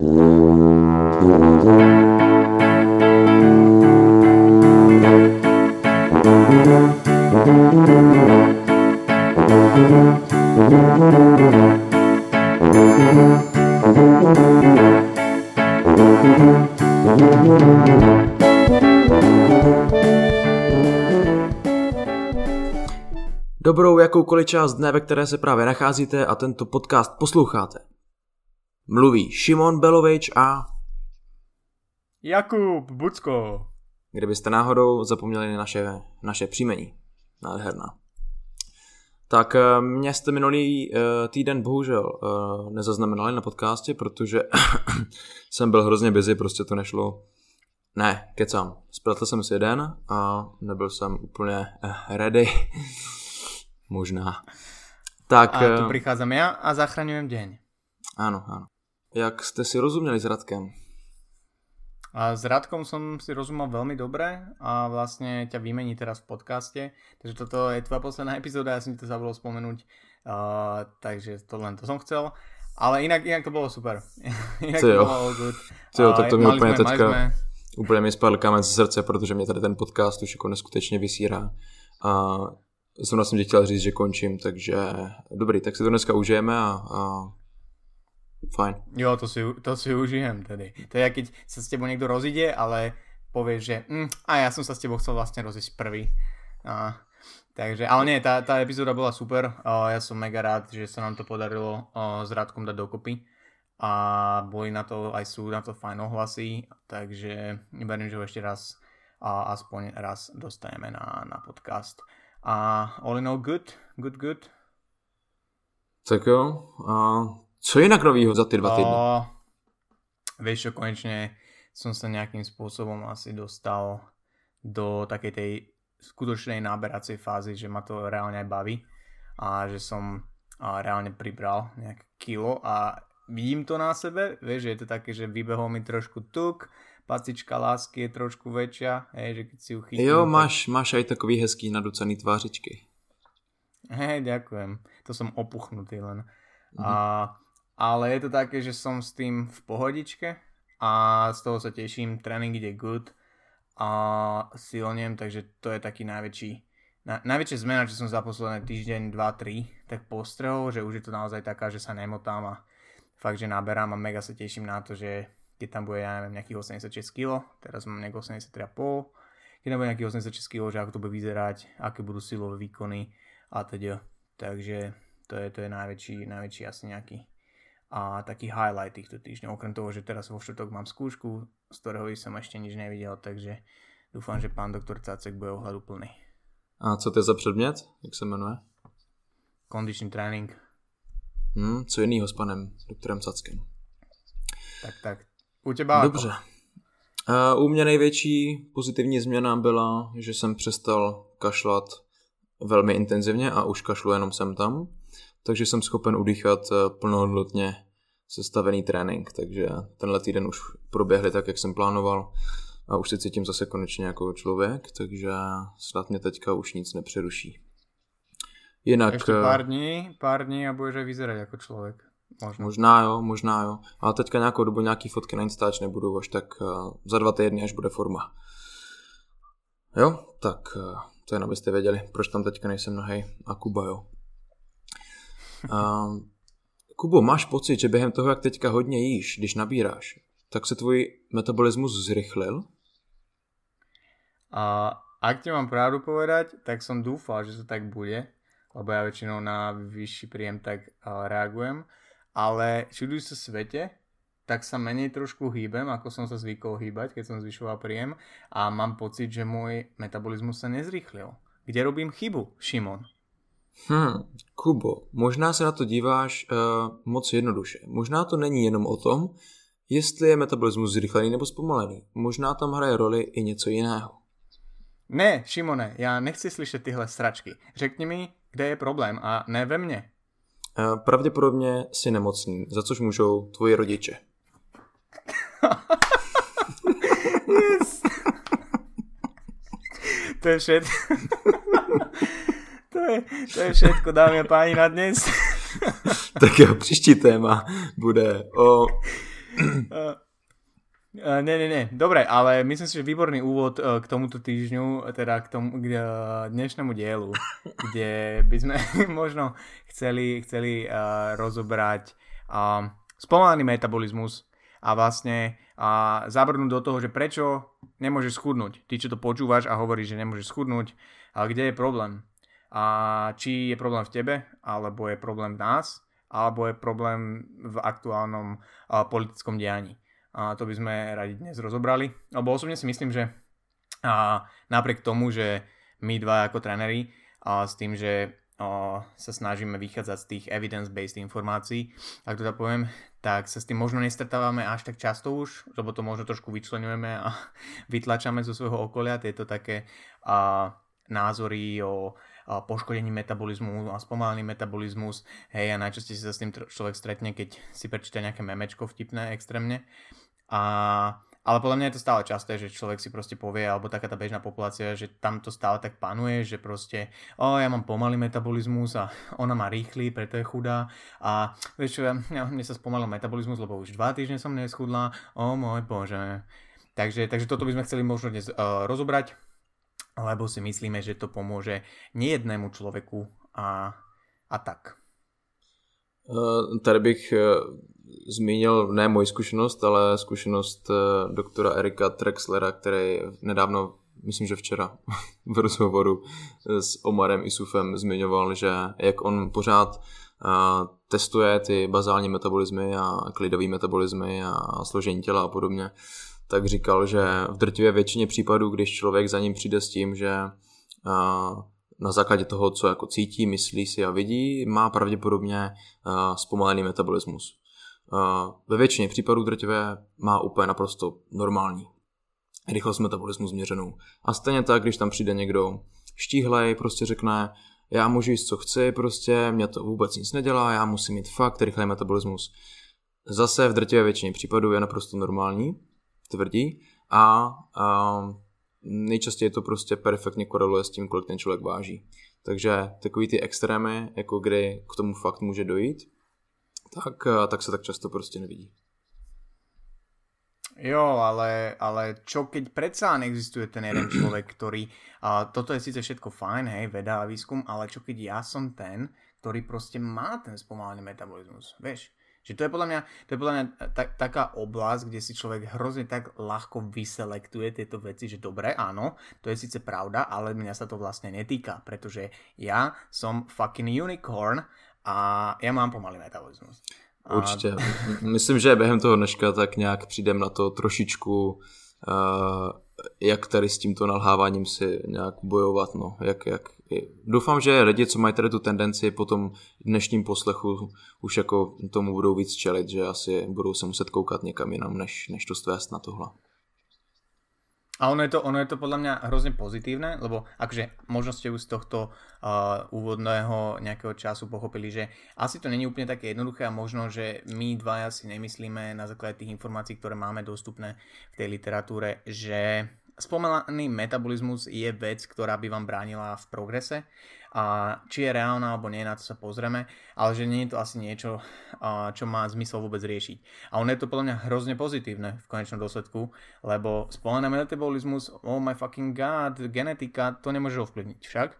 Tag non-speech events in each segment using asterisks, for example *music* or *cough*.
Dobrou jakoukoliv část dne, ve které se právě nacházíte a tento podcast posloucháte. Mluví Šimon Belovič a... Jakub Bucko. Kdybyste náhodou zapomněli naše, naše příjmení. Nádherná. Tak eh, mě jste minulý eh, týden bohužel eh, nezaznamenali na podcastě, protože *coughs* jsem byl hrozně busy, prostě to nešlo. Ne, kecám. Spletl jsem si jeden a nebyl jsem úplně ready. *laughs* Možná. Tak, a tu prichádzam ja a zachraňujem deň. Áno, áno. Jak ste si rozumeli s Radkem? A s Radkom som si rozumel veľmi dobre a vlastne ťa vymení teraz v podcaste. Takže toto je tvoja posledná epizóda, ja som ti to zabudol spomenúť. Uh, takže to len to som chcel. Ale inak, inak to bolo super. *laughs* inak to, to bolo good. Jo, tak to mi úplně sme, teďka sme... úplně mi spadl kamen z srdce, protože mě tady ten podcast už jako neskutečně vysírá. A zrovna jsem ti chtěl říct, že končím, takže dobrý, tak si to dneska užijeme a, a fajn. Jo, to si, to si užijem tedy. To je, keď sa s tebou niekto rozíde, ale povie, že mm, a ja som sa s tebou chcel vlastne rozísť prvý. A, takže, ale nie, tá, tá epizóda bola super. A ja som mega rád, že sa nám to podarilo a, s Radkom dať dokopy. A boli na to, aj sú na to fajn ohlasy, takže verím, že ho ešte raz a aspoň raz dostaneme na, na podcast. A all in all good, good, good. Tak jo. A co jinak novýho za ty dva týdny? Uh, vieš čo, konečne som sa nejakým spôsobom asi dostal do takej tej skutočnej náberacej fázy, že ma to reálne aj baví a že som a reálne pribral nejaké kilo a vidím to na sebe, vieš, že je to také, že vybehol mi trošku tuk, pacička lásky je trošku väčšia, hej, že keď si ju chytím. Jo, máš, tak... máš aj takový hezký naducený tvářičky. Hej, ďakujem. To som opuchnutý len. Mhm. A, ale je to také, že som s tým v pohodičke a z toho sa teším. Tréning ide good a silnem, takže to je taký najväčší na, najväčšia zmena, čo som za posledné týždeň, 2-3, tak postrehol, že už je to naozaj taká, že sa nemotám a fakt, že naberám a mega sa teším na to, že keď tam bude, ja neviem, nejakých 86 kg, teraz mám nejakých 83,5, keď tam bude nejakých 86 kg, že ako to bude vyzerať, aké budú silové výkony a teda. Takže to je, to je najväčší, najväčší asi nejaký a taký highlight týchto týždňov. Okrem toho, že teraz vo štvrtok mám skúšku, z ktorého som ešte nič nevidel, takže dúfam, že pán doktor Cacek bude ohľadu plný. A co to je za předmět? Jak se jmenuje? Condition training. Hmm, co jinýho s panem doktorem Cackem? Tak, tak. U těba Dobře. Uh, u mě největší pozitivní změna byla, že jsem přestal kašlat velmi intenzivně a už kašlu jenom sem tam, takže jsem schopen udýchat eh, plnohodnotně sestavený trénink, takže tenhle týden už proběhly tak, jak jsem plánoval a už se cítím zase konečně jako člověk, takže snad mě teďka už nic nepřeruší. Jinak... Ještě pár dní, pár dní a budeš aj vyzerať jako člověk. Možná. možná jo, možná jo. Ale teďka nějakou dobu nějaký fotky na Instač nebudou až tak uh, za dva týdny, až bude forma. Jo, tak to jen abyste věděli, proč tam teďka nejsem nahej. A Kuba jo. Uh, Kubo, máš pocit, že během toho, jak teďka hodně jíš, když nabíráš, tak se tvůj metabolismus zrychlil? A ak ti mám pravdu povedať, tak som dúfal, že to tak bude, lebo ja väčšinou na vyšší príjem tak reagujem ale čuduj sa svete, tak sa menej trošku hýbem, ako som sa zvykol hýbať, keď som zvyšoval príjem a mám pocit, že môj metabolizmus sa nezrychlil. Kde robím chybu, Šimon? Hmm, Kubo, možná se na to díváš uh, moc jednoduše. Možná to není jenom o tom, jestli je metabolismus zrychlený nebo zpomalený. Možná tam hraje roli i něco jiného. Ne, Šimone, já nechci slyšet tyhle sračky. Řekni mi, kde je problém a ne ve mně. Pravděpodobně si nemocný, za což můžou tvoji rodiče. *laughs* yes. to je všetko. *laughs* to, je, to je všetko, dámy a páni, na dnes. *laughs* tak jo, příští téma bude o Uh, ne, ne, ne, dobre, ale myslím si, že výborný úvod uh, k tomuto týždňu, teda k tomu k uh, dnešnému dielu, kde by sme *laughs* možno chceli, chceli uh, rozobrať uh, spomalený metabolizmus a vlastne uh, zabrnúť do toho, že prečo nemôžeš schudnúť. Ty, čo to počúvaš a hovoríš, že nemôžeš schudnúť, ale kde je problém? A či je problém v tebe, alebo je problém v nás, alebo je problém v aktuálnom uh, politickom dianí. A to by sme radi dnes rozobrali. Lebo osobne si myslím, že a napriek tomu, že my dva ako tréneri a s tým, že a, sa snažíme vychádzať z tých evidence-based informácií, ak to tak poviem, tak sa s tým možno nestretávame až tak často už, lebo to možno trošku vyčlenujeme a *laughs* vytlačame zo svojho okolia tieto také a, názory o poškodení metabolizmu a spomalený metabolizmus. Hej, a najčastejšie sa s tým človek stretne, keď si prečíta nejaké memečko vtipné extrémne. A, ale podľa mňa je to stále časté, že človek si proste povie, alebo taká tá bežná populácia, že tam to stále tak panuje, že proste, o, ja mám pomalý metabolizmus a ona má rýchly, preto je chudá. A vieš čo, ja, ja, mne sa spomalil metabolizmus, lebo už dva týždne som neschudla, o môj bože. Takže, takže toto by sme chceli možno dnes uh, rozobrať, lebo si myslíme, že to pomôže nejednému človeku a, a tak. Uh, tady bych zmínil ne moji zkušenost, ale zkušenost eh, doktora Erika Trexlera, který nedávno, myslím, že včera *laughs* v rozhovoru s Omarem Isufem zmiňoval, že jak on pořád testuje ty bazální metabolizmy a klidové metabolizmy a složení těla a podobně, tak říkal, že v drtivé většině případů, když člověk za ním přijde s tím, že na základě toho, co jako cítí, myslí si a vidí, má pravděpodobně zpomalený metabolismus ve většině případů drtivé má úplně naprosto normální rychlost metabolismu změřenou. A stejně tak, když tam přijde někdo štíhlej, prostě řekne, já můžu jíst, co chci, prostě mě to vůbec nic nedělá, já musím mít fakt rychlý metabolismus. Zase v drtivé většině případů je naprosto normální, tvrdí, a, a nejčastěji to prostě perfektně koreluje s tím, kolik ten člověk váží. Takže takový ty extrémy, jako kdy k tomu fakt může dojít, tak, tak sa tak často proste nevidí. Jo, ale, ale čo keď predsa neexistuje ten jeden *clears throat* človek, ktorý, a toto je síce všetko fajn, hej, veda a výskum, ale čo keď ja som ten, ktorý proste má ten spomalený metabolizmus, vieš? Že to je podľa mňa, to je podľa mňa ta, taká oblasť, kde si človek hrozne tak ľahko vyselektuje tieto veci, že dobre, áno, to je síce pravda, ale mňa sa to vlastne netýka, pretože ja som fucking unicorn a ja mám pomalý metabolismus. A... Určitě. Myslím, že během toho dneška tak nějak přijdem na to trošičku, uh, jak tady s tímto nalháváním si nějak bojovat. No. Jak, jak... Doufám, že lidi, co mají tady tu tendenci po tom dnešním poslechu už jako tomu budou víc čelit, že asi budou se muset koukat někam jinam, než, než to stvést na tohle. A ono je, to, ono je to podľa mňa hrozne pozitívne, lebo akože možno ste už z tohto uh, úvodného nejakého času pochopili, že asi to není úplne také jednoduché a možno, že my dvaja si nemyslíme na základe tých informácií, ktoré máme dostupné v tej literatúre, že spomelaný metabolizmus je vec, ktorá by vám bránila v progrese a či je reálna alebo nie, na to sa pozrieme, ale že nie je to asi niečo, čo má zmysel vôbec riešiť. A on je to podľa mňa hrozne pozitívne v konečnom dôsledku, lebo spolený metabolizmus, oh my fucking god, genetika, to nemôže ovplyvniť však,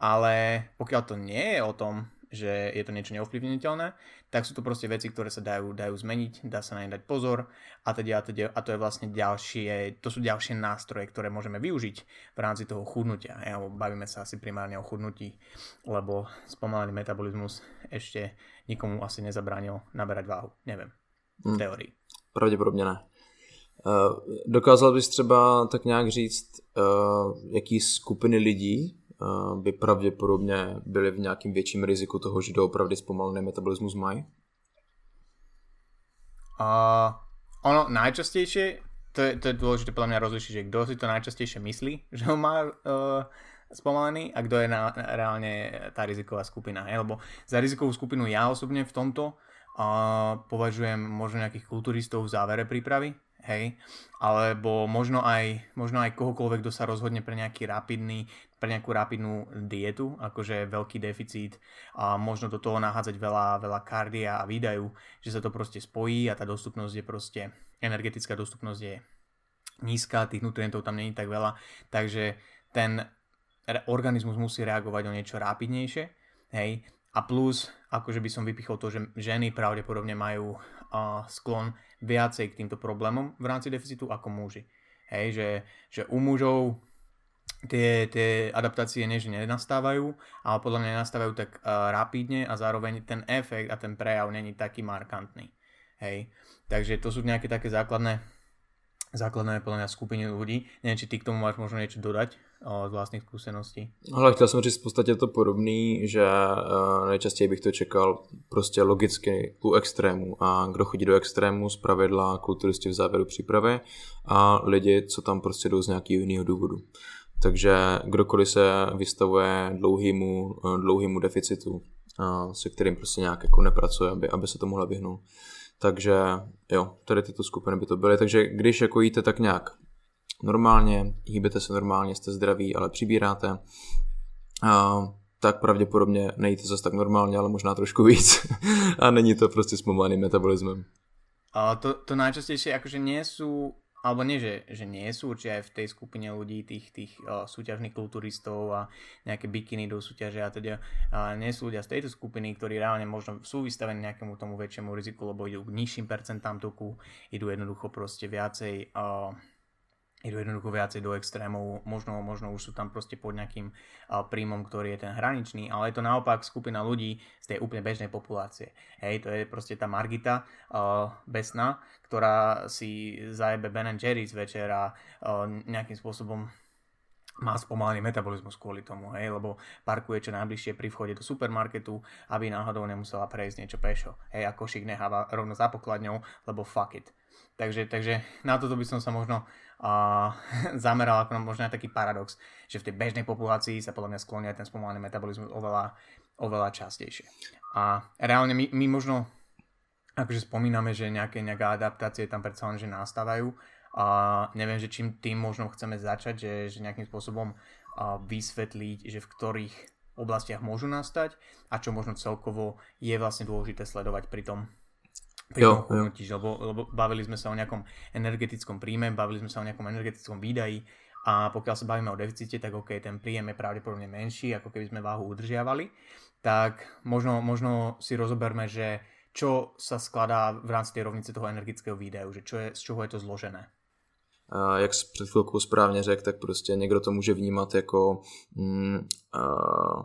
ale pokiaľ to nie je o tom, že je to niečo neovplyvniteľné, tak sú to proste veci, ktoré sa dajú, dajú zmeniť, dá sa na ne dať pozor a teda, a teda, a to je vlastne ďalšie, to sú ďalšie nástroje, ktoré môžeme využiť v rámci toho chudnutia. Ja, bavíme sa asi primárne o chudnutí, lebo spomalený metabolizmus ešte nikomu asi nezabránil naberať váhu. Neviem. V hmm. teórii. Pravděpodobně ne. Uh, dokázal bys třeba tak nějak říct, uh, jaký skupiny lidí by pravděpodobně byli v nějakým větším riziku toho, že doopravdy zpomalený metabolismus mají? Uh, ono najčastejšie, to je, to je dôležité podľa mňa rozlišiť, že kto si to najčastejšie myslí, *laughs* že ho má uh, spomalený a kto je na, reálne tá riziková skupina. Hej? Lebo za rizikovú skupinu ja osobne v tomto uh, považujem možno nejakých kulturistov v závere prípravy, hej, alebo možno aj, možno aj kohokoľvek, kto sa rozhodne pre nejaký rapidný, pre nejakú rapidnú dietu, akože veľký deficit a možno do toho nahádzať veľa, veľa kardia a výdajú, že sa to proste spojí a tá dostupnosť je proste, energetická dostupnosť je nízka, tých nutrientov tam není tak veľa, takže ten organizmus musí reagovať o niečo rápidnejšie, hej, a plus, akože by som vypichol to, že ženy pravdepodobne majú uh, sklon viacej k týmto problémom v rámci deficitu ako muži. Hej, že, že u mužov tie, tie adaptácie než nenastávajú, ale podľa mňa nenastávajú tak uh, rapidne a zároveň ten efekt a ten prejav není taký markantný. Hej. Takže to sú nejaké také základné základné podľa mňa skupiny ľudí. Neviem, či ty k tomu máš možno niečo dodať o, z vlastných skúseností. Ale chtěl jsem říct v podstatě to podobný, že uh, nejčastěji bych to čekal prostě logicky u extrému a kdo chodí do extrému z pravidla kulturisti v závěru přípravy a lidi, co tam prostě jdou z nějakého jiného důvodu. Takže kdokoliv se vystavuje dlouhýmu, eh, dlouhýmu deficitu, se kterým prostě nějak jako nepracuje, aby, aby se tomuhle vyhnul. Takže jo, tady tyto skupiny by to byly. Takže když jako jíte tak nějak normálně, hýbete se normálně, jste zdraví, ale přibíráte, a, tak pravděpodobně nejíte zase tak normálně, ale možná trošku víc. *laughs* a není to prostě zpomalým metabolismem. A to, to najčastejšie akože nie sú alebo nie, že, že nie sú, určite aj v tej skupine ľudí, tých, tých uh, súťažných kulturistov a nejaké bikiny do súťaže a teda uh, nie sú ľudia z tejto skupiny, ktorí reálne možno sú vystavení nejakému tomu väčšiemu riziku, lebo idú k nižším percentám tuku, idú jednoducho proste viacej uh, idú jednoducho viacej do extrémov, možno, možno už sú tam proste pod nejakým príjmom, ktorý je ten hraničný, ale je to naopak skupina ľudí z tej úplne bežnej populácie. Hej, to je proste tá Margita uh, besná, ktorá si zajebe Ben Jerry's večer a uh, nejakým spôsobom má spomalený metabolizmus kvôli tomu, hej, lebo parkuje čo najbližšie pri vchode do supermarketu, aby náhodou nemusela prejsť niečo pešo. Hej, a košík necháva rovno za pokladňou, lebo fuck it. Takže, takže na toto by som sa možno uh, *laughs* zameral ako možno taký paradox, že v tej bežnej populácii sa podľa mňa sklonia ten spomalený metabolizmus oveľa, oveľa častejšie. A reálne my, my možno akože spomíname, že nejaké, nejaké adaptácie tam predsa len, že nastávajú a neviem, že čím tým možno chceme začať, že, že nejakým spôsobom uh, vysvetliť, že v ktorých oblastiach môžu nastať a čo možno celkovo je vlastne dôležité sledovať pri tom pri jo, chudnutí, lebo, lebo bavili sme sa o nejakom energetickom príjme, bavili sme sa o nejakom energetickom výdaji a pokiaľ sa bavíme o deficite, tak ok, ten príjem je pravdepodobne menší, ako keby sme váhu udržiavali, tak možno, možno si rozoberme, že čo sa skladá v rámci tej rovnice toho energetického výdaju, že čo je, z čoho je to zložené. A jak jsi před chvilkou správně řekl, tak prostě někdo to může vnímat jako mm, uh,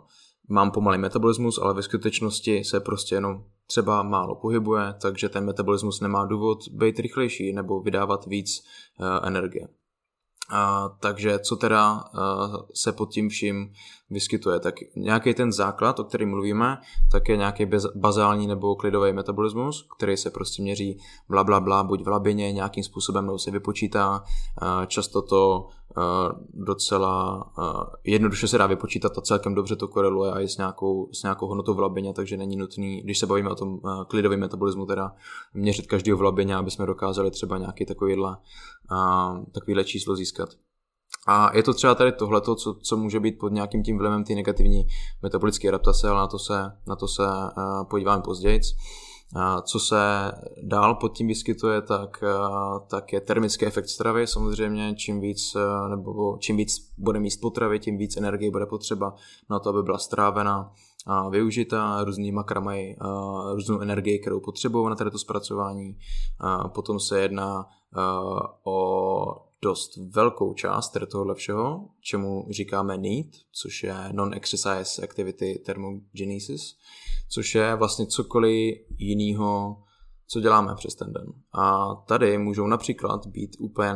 mám pomalý metabolismus, ale ve skutečnosti se prostě jenom třeba málo pohybuje, takže ten metabolismus nemá důvod být rychlejší nebo vydávat víc uh, energie. A, takže co teda uh, se pod tím vším vyskytuje? Tak nějaký ten základ, o kterém mluvíme, tak je nějaký bazální nebo klidový metabolismus, který se prostě měří bla, bla, bla buď v labině, nějakým způsobem nebo se vypočítá. Uh, často to docela jednoduše se dá vypočítat a celkem dobře to koreluje a je s nějakou, s nějakou hodnotou v labině, takže není nutný, když se bavíme o tom klidovém metabolismu, teda měřit každého v labině, aby jsme dokázali třeba nějaký takovýhle, takovýhle číslo získat. A je to třeba tady tohleto, co, co může být pod nějakým tím vlivem ty negativní metabolické adaptace, ale na to se, na to se podíváme později. Co se dál pod tím vyskytuje, tak, uh, tak je termický efekt stravy. Samozřejmě čím víc, uh, nebo čím víc bude míst potravy, tím víc energie bude potřeba na to, aby byla strávena a využita. Různý makra mají uh, různou energii, kterou potřebují na toto zpracování. Potom se jedná o dost velkou část tohohle všeho, čemu říkáme NEAT, což je Non-Exercise Activity Thermogenesis, což je vlastně cokoliv jiného, co děláme přes ten den. A tady můžou například být úplně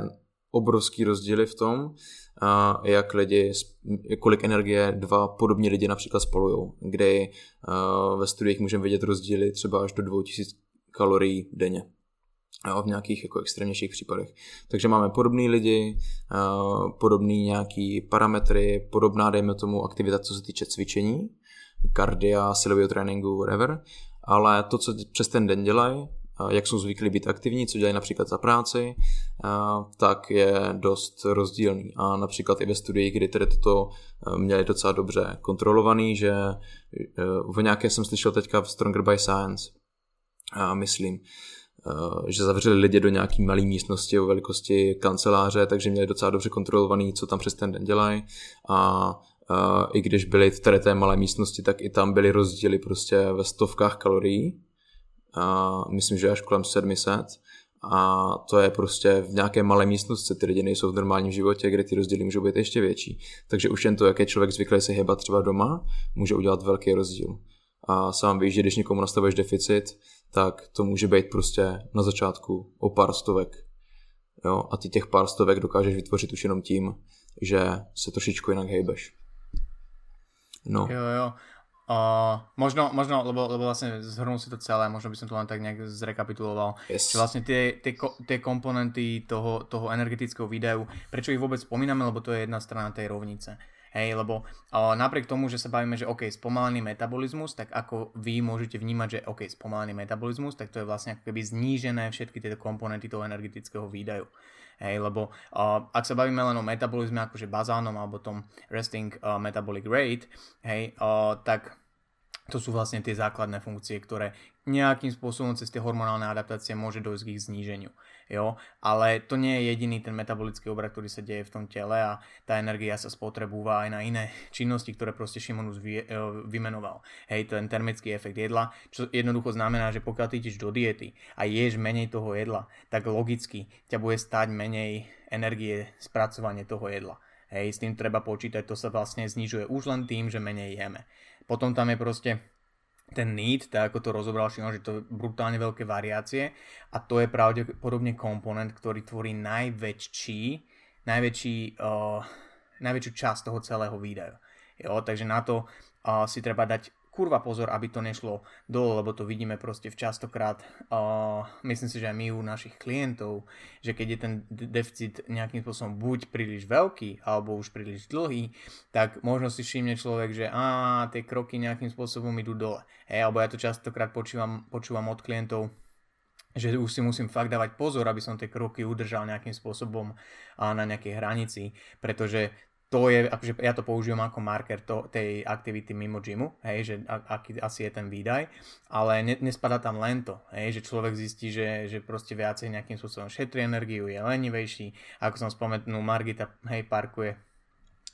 obrovský rozdíly v tom, jak lidi, kolik energie dva podobní lidi například spolují, kdy ve studiích můžeme vidět rozdíly třeba až do 2000 kalorií denně jo, v nějakých jako extrémnějších případech. Takže máme podobný lidi, podobný nějaký parametry, podobná, dejme tomu, aktivita, co se týče cvičení, kardia, silového tréninku, whatever. ale to, co přes ten den dělají, jak jsou zvyklí být aktivní, co dělají například za práci, tak je dost rozdílný. A například i ve studii, kdy tedy toto měli docela dobře kontrolovaný, že v nějaké jsem slyšel teďka v Stronger by Science, myslím, že zavřeli lidi do nějaký malé místnosti o velikosti kanceláře, takže měli docela dobře kontrolovaný, co tam přes ten den dělají a Uh, i když byly v té, malé místnosti, tak i tam byly rozdíly prostě ve stovkách kalorií. Uh, myslím, že až kolem 700. A to je prostě v nějaké malé místnosti, ty lidi nejsou v normálním životě, kde ty rozdíly můžou být ještě větší. Takže už jen to, jak je člověk zvyklý se hýbat třeba doma, může udělat velký rozdíl. A sám víš, že když někomu nastavuješ deficit, tak to může být prostě na začátku o pár stovek. Jo? A ty těch pár stovek dokážeš vytvořit už jenom tím, že se trošičku jinak hejbeš. No. Jo, jo. Uh, možno, možno lebo, lebo vlastne zhrnul si to celé, možno by som to len tak nejak zrekapituloval. Yes. Čiže vlastne tie, tie, tie komponenty toho, toho energetického videu, prečo ich vôbec spomíname, lebo to je jedna strana tej rovnice. Hej, lebo uh, napriek tomu, že sa bavíme, že OK, spomalený metabolizmus, tak ako vy môžete vnímať, že OK, spomalený metabolizmus, tak to je vlastne ako keby znížené všetky tieto komponenty toho energetického výdaju. Hej, lebo uh, ak sa bavíme len o metabolizme akože bazálnom alebo tom resting uh, metabolic rate, hej, uh, tak to sú vlastne tie základné funkcie, ktoré nejakým spôsobom cez tie hormonálne adaptácie môže dojsť k ich zníženiu. Jo? Ale to nie je jediný ten metabolický obrad, ktorý sa deje v tom tele a tá energia sa spotrebúva aj na iné činnosti, ktoré proste Šimonus vy, e, vymenoval. Hej, ten termický efekt jedla, čo jednoducho znamená, že pokiaľ ty do diety a ješ menej toho jedla, tak logicky ťa bude stať menej energie spracovanie toho jedla. Hej, s tým treba počítať, to sa vlastne znižuje už len tým, že menej jeme. Potom tam je proste ten need, tak ako to rozobral Šimon, že to je brutálne veľké variácie a to je pravdepodobne komponent, ktorý tvorí najväčší, najväčší, uh, najväčšiu časť toho celého výdaju. Jo, takže na to uh, si treba dať kurva pozor, aby to nešlo dole, lebo to vidíme proste v častokrát, uh, myslím si, že aj my u našich klientov, že keď je ten deficit nejakým spôsobom buď príliš veľký, alebo už príliš dlhý, tak možno si všimne človek, že a tie kroky nejakým spôsobom idú dole. Hej, alebo ja to častokrát počúvam, počúvam od klientov, že už si musím fakt dávať pozor, aby som tie kroky udržal nejakým spôsobom na nejakej hranici, pretože to je, akože ja to používam ako marker to, tej aktivity mimo gymu, hej, že aký asi je ten výdaj, ale ne, nespada tam len to, hej, že človek zistí, že, že proste viacej nejakým spôsobom šetrí energiu, je lenivejší, ako som spomenul, Margita, hej, parkuje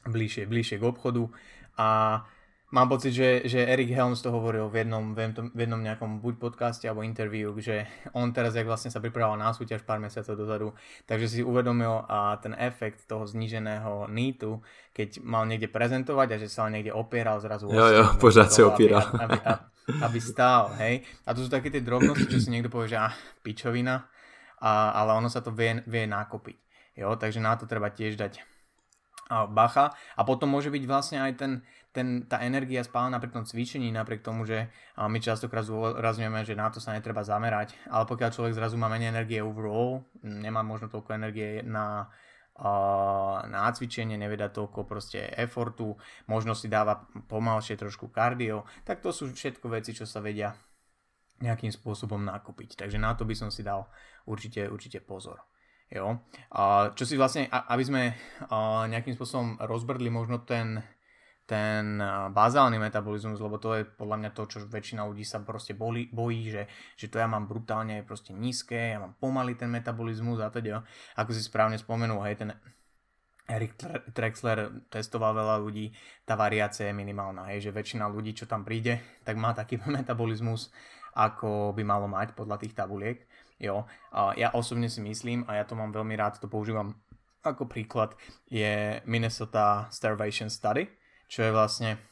bližšie, bližšie k obchodu a Mám pocit, že, že Eric Helms to hovoril v jednom, v jednom nejakom buď podcaste alebo interviu, že on teraz, jak vlastne sa pripravoval na súťaž pár mesiacov dozadu, takže si uvedomil a ten efekt toho zníženého nítu, keď mal niekde prezentovať a že sa niekde opieral zrazu. Jo, jo, pořád sa opieral. Aby, aby, aby, aby stál, hej. A to sú také tie drobnosti, čo si niekto povie, že ah, pičovina, a, ale ono sa to vie, vie nákopiť. Jo, takže na to treba tiež dať bacha. A potom môže byť vlastne aj ten, ten, tá energia spálená pri tom cvičení, napriek tomu, že my častokrát zúrazňujeme, že na to sa netreba zamerať, ale pokiaľ človek zrazu má menej energie overall, nemá možno toľko energie na, na cvičenie, neveda toľko proste effortu, možno si dáva pomalšie trošku kardio, tak to sú všetko veci, čo sa vedia nejakým spôsobom nakúpiť. Takže na to by som si dal určite, určite pozor. Jo. Čo si vlastne, aby sme nejakým spôsobom rozbrdli možno ten, ten bazálny metabolizmus, lebo to je podľa mňa to, čo väčšina ľudí sa proste boli, bojí, že, že to ja mám brutálne proste nízke, ja mám pomalý ten metabolizmus a teda, ako si správne spomenul, hej, ten Erik Trexler testoval veľa ľudí, tá variácia je minimálna, hej, že väčšina ľudí, čo tam príde, tak má taký *laughs* metabolizmus, ako by malo mať podľa tých tabuliek. Jo. A ja osobne si myslím, a ja to mám veľmi rád, to používam ako príklad, je Minnesota Starvation Study, čo je vlastne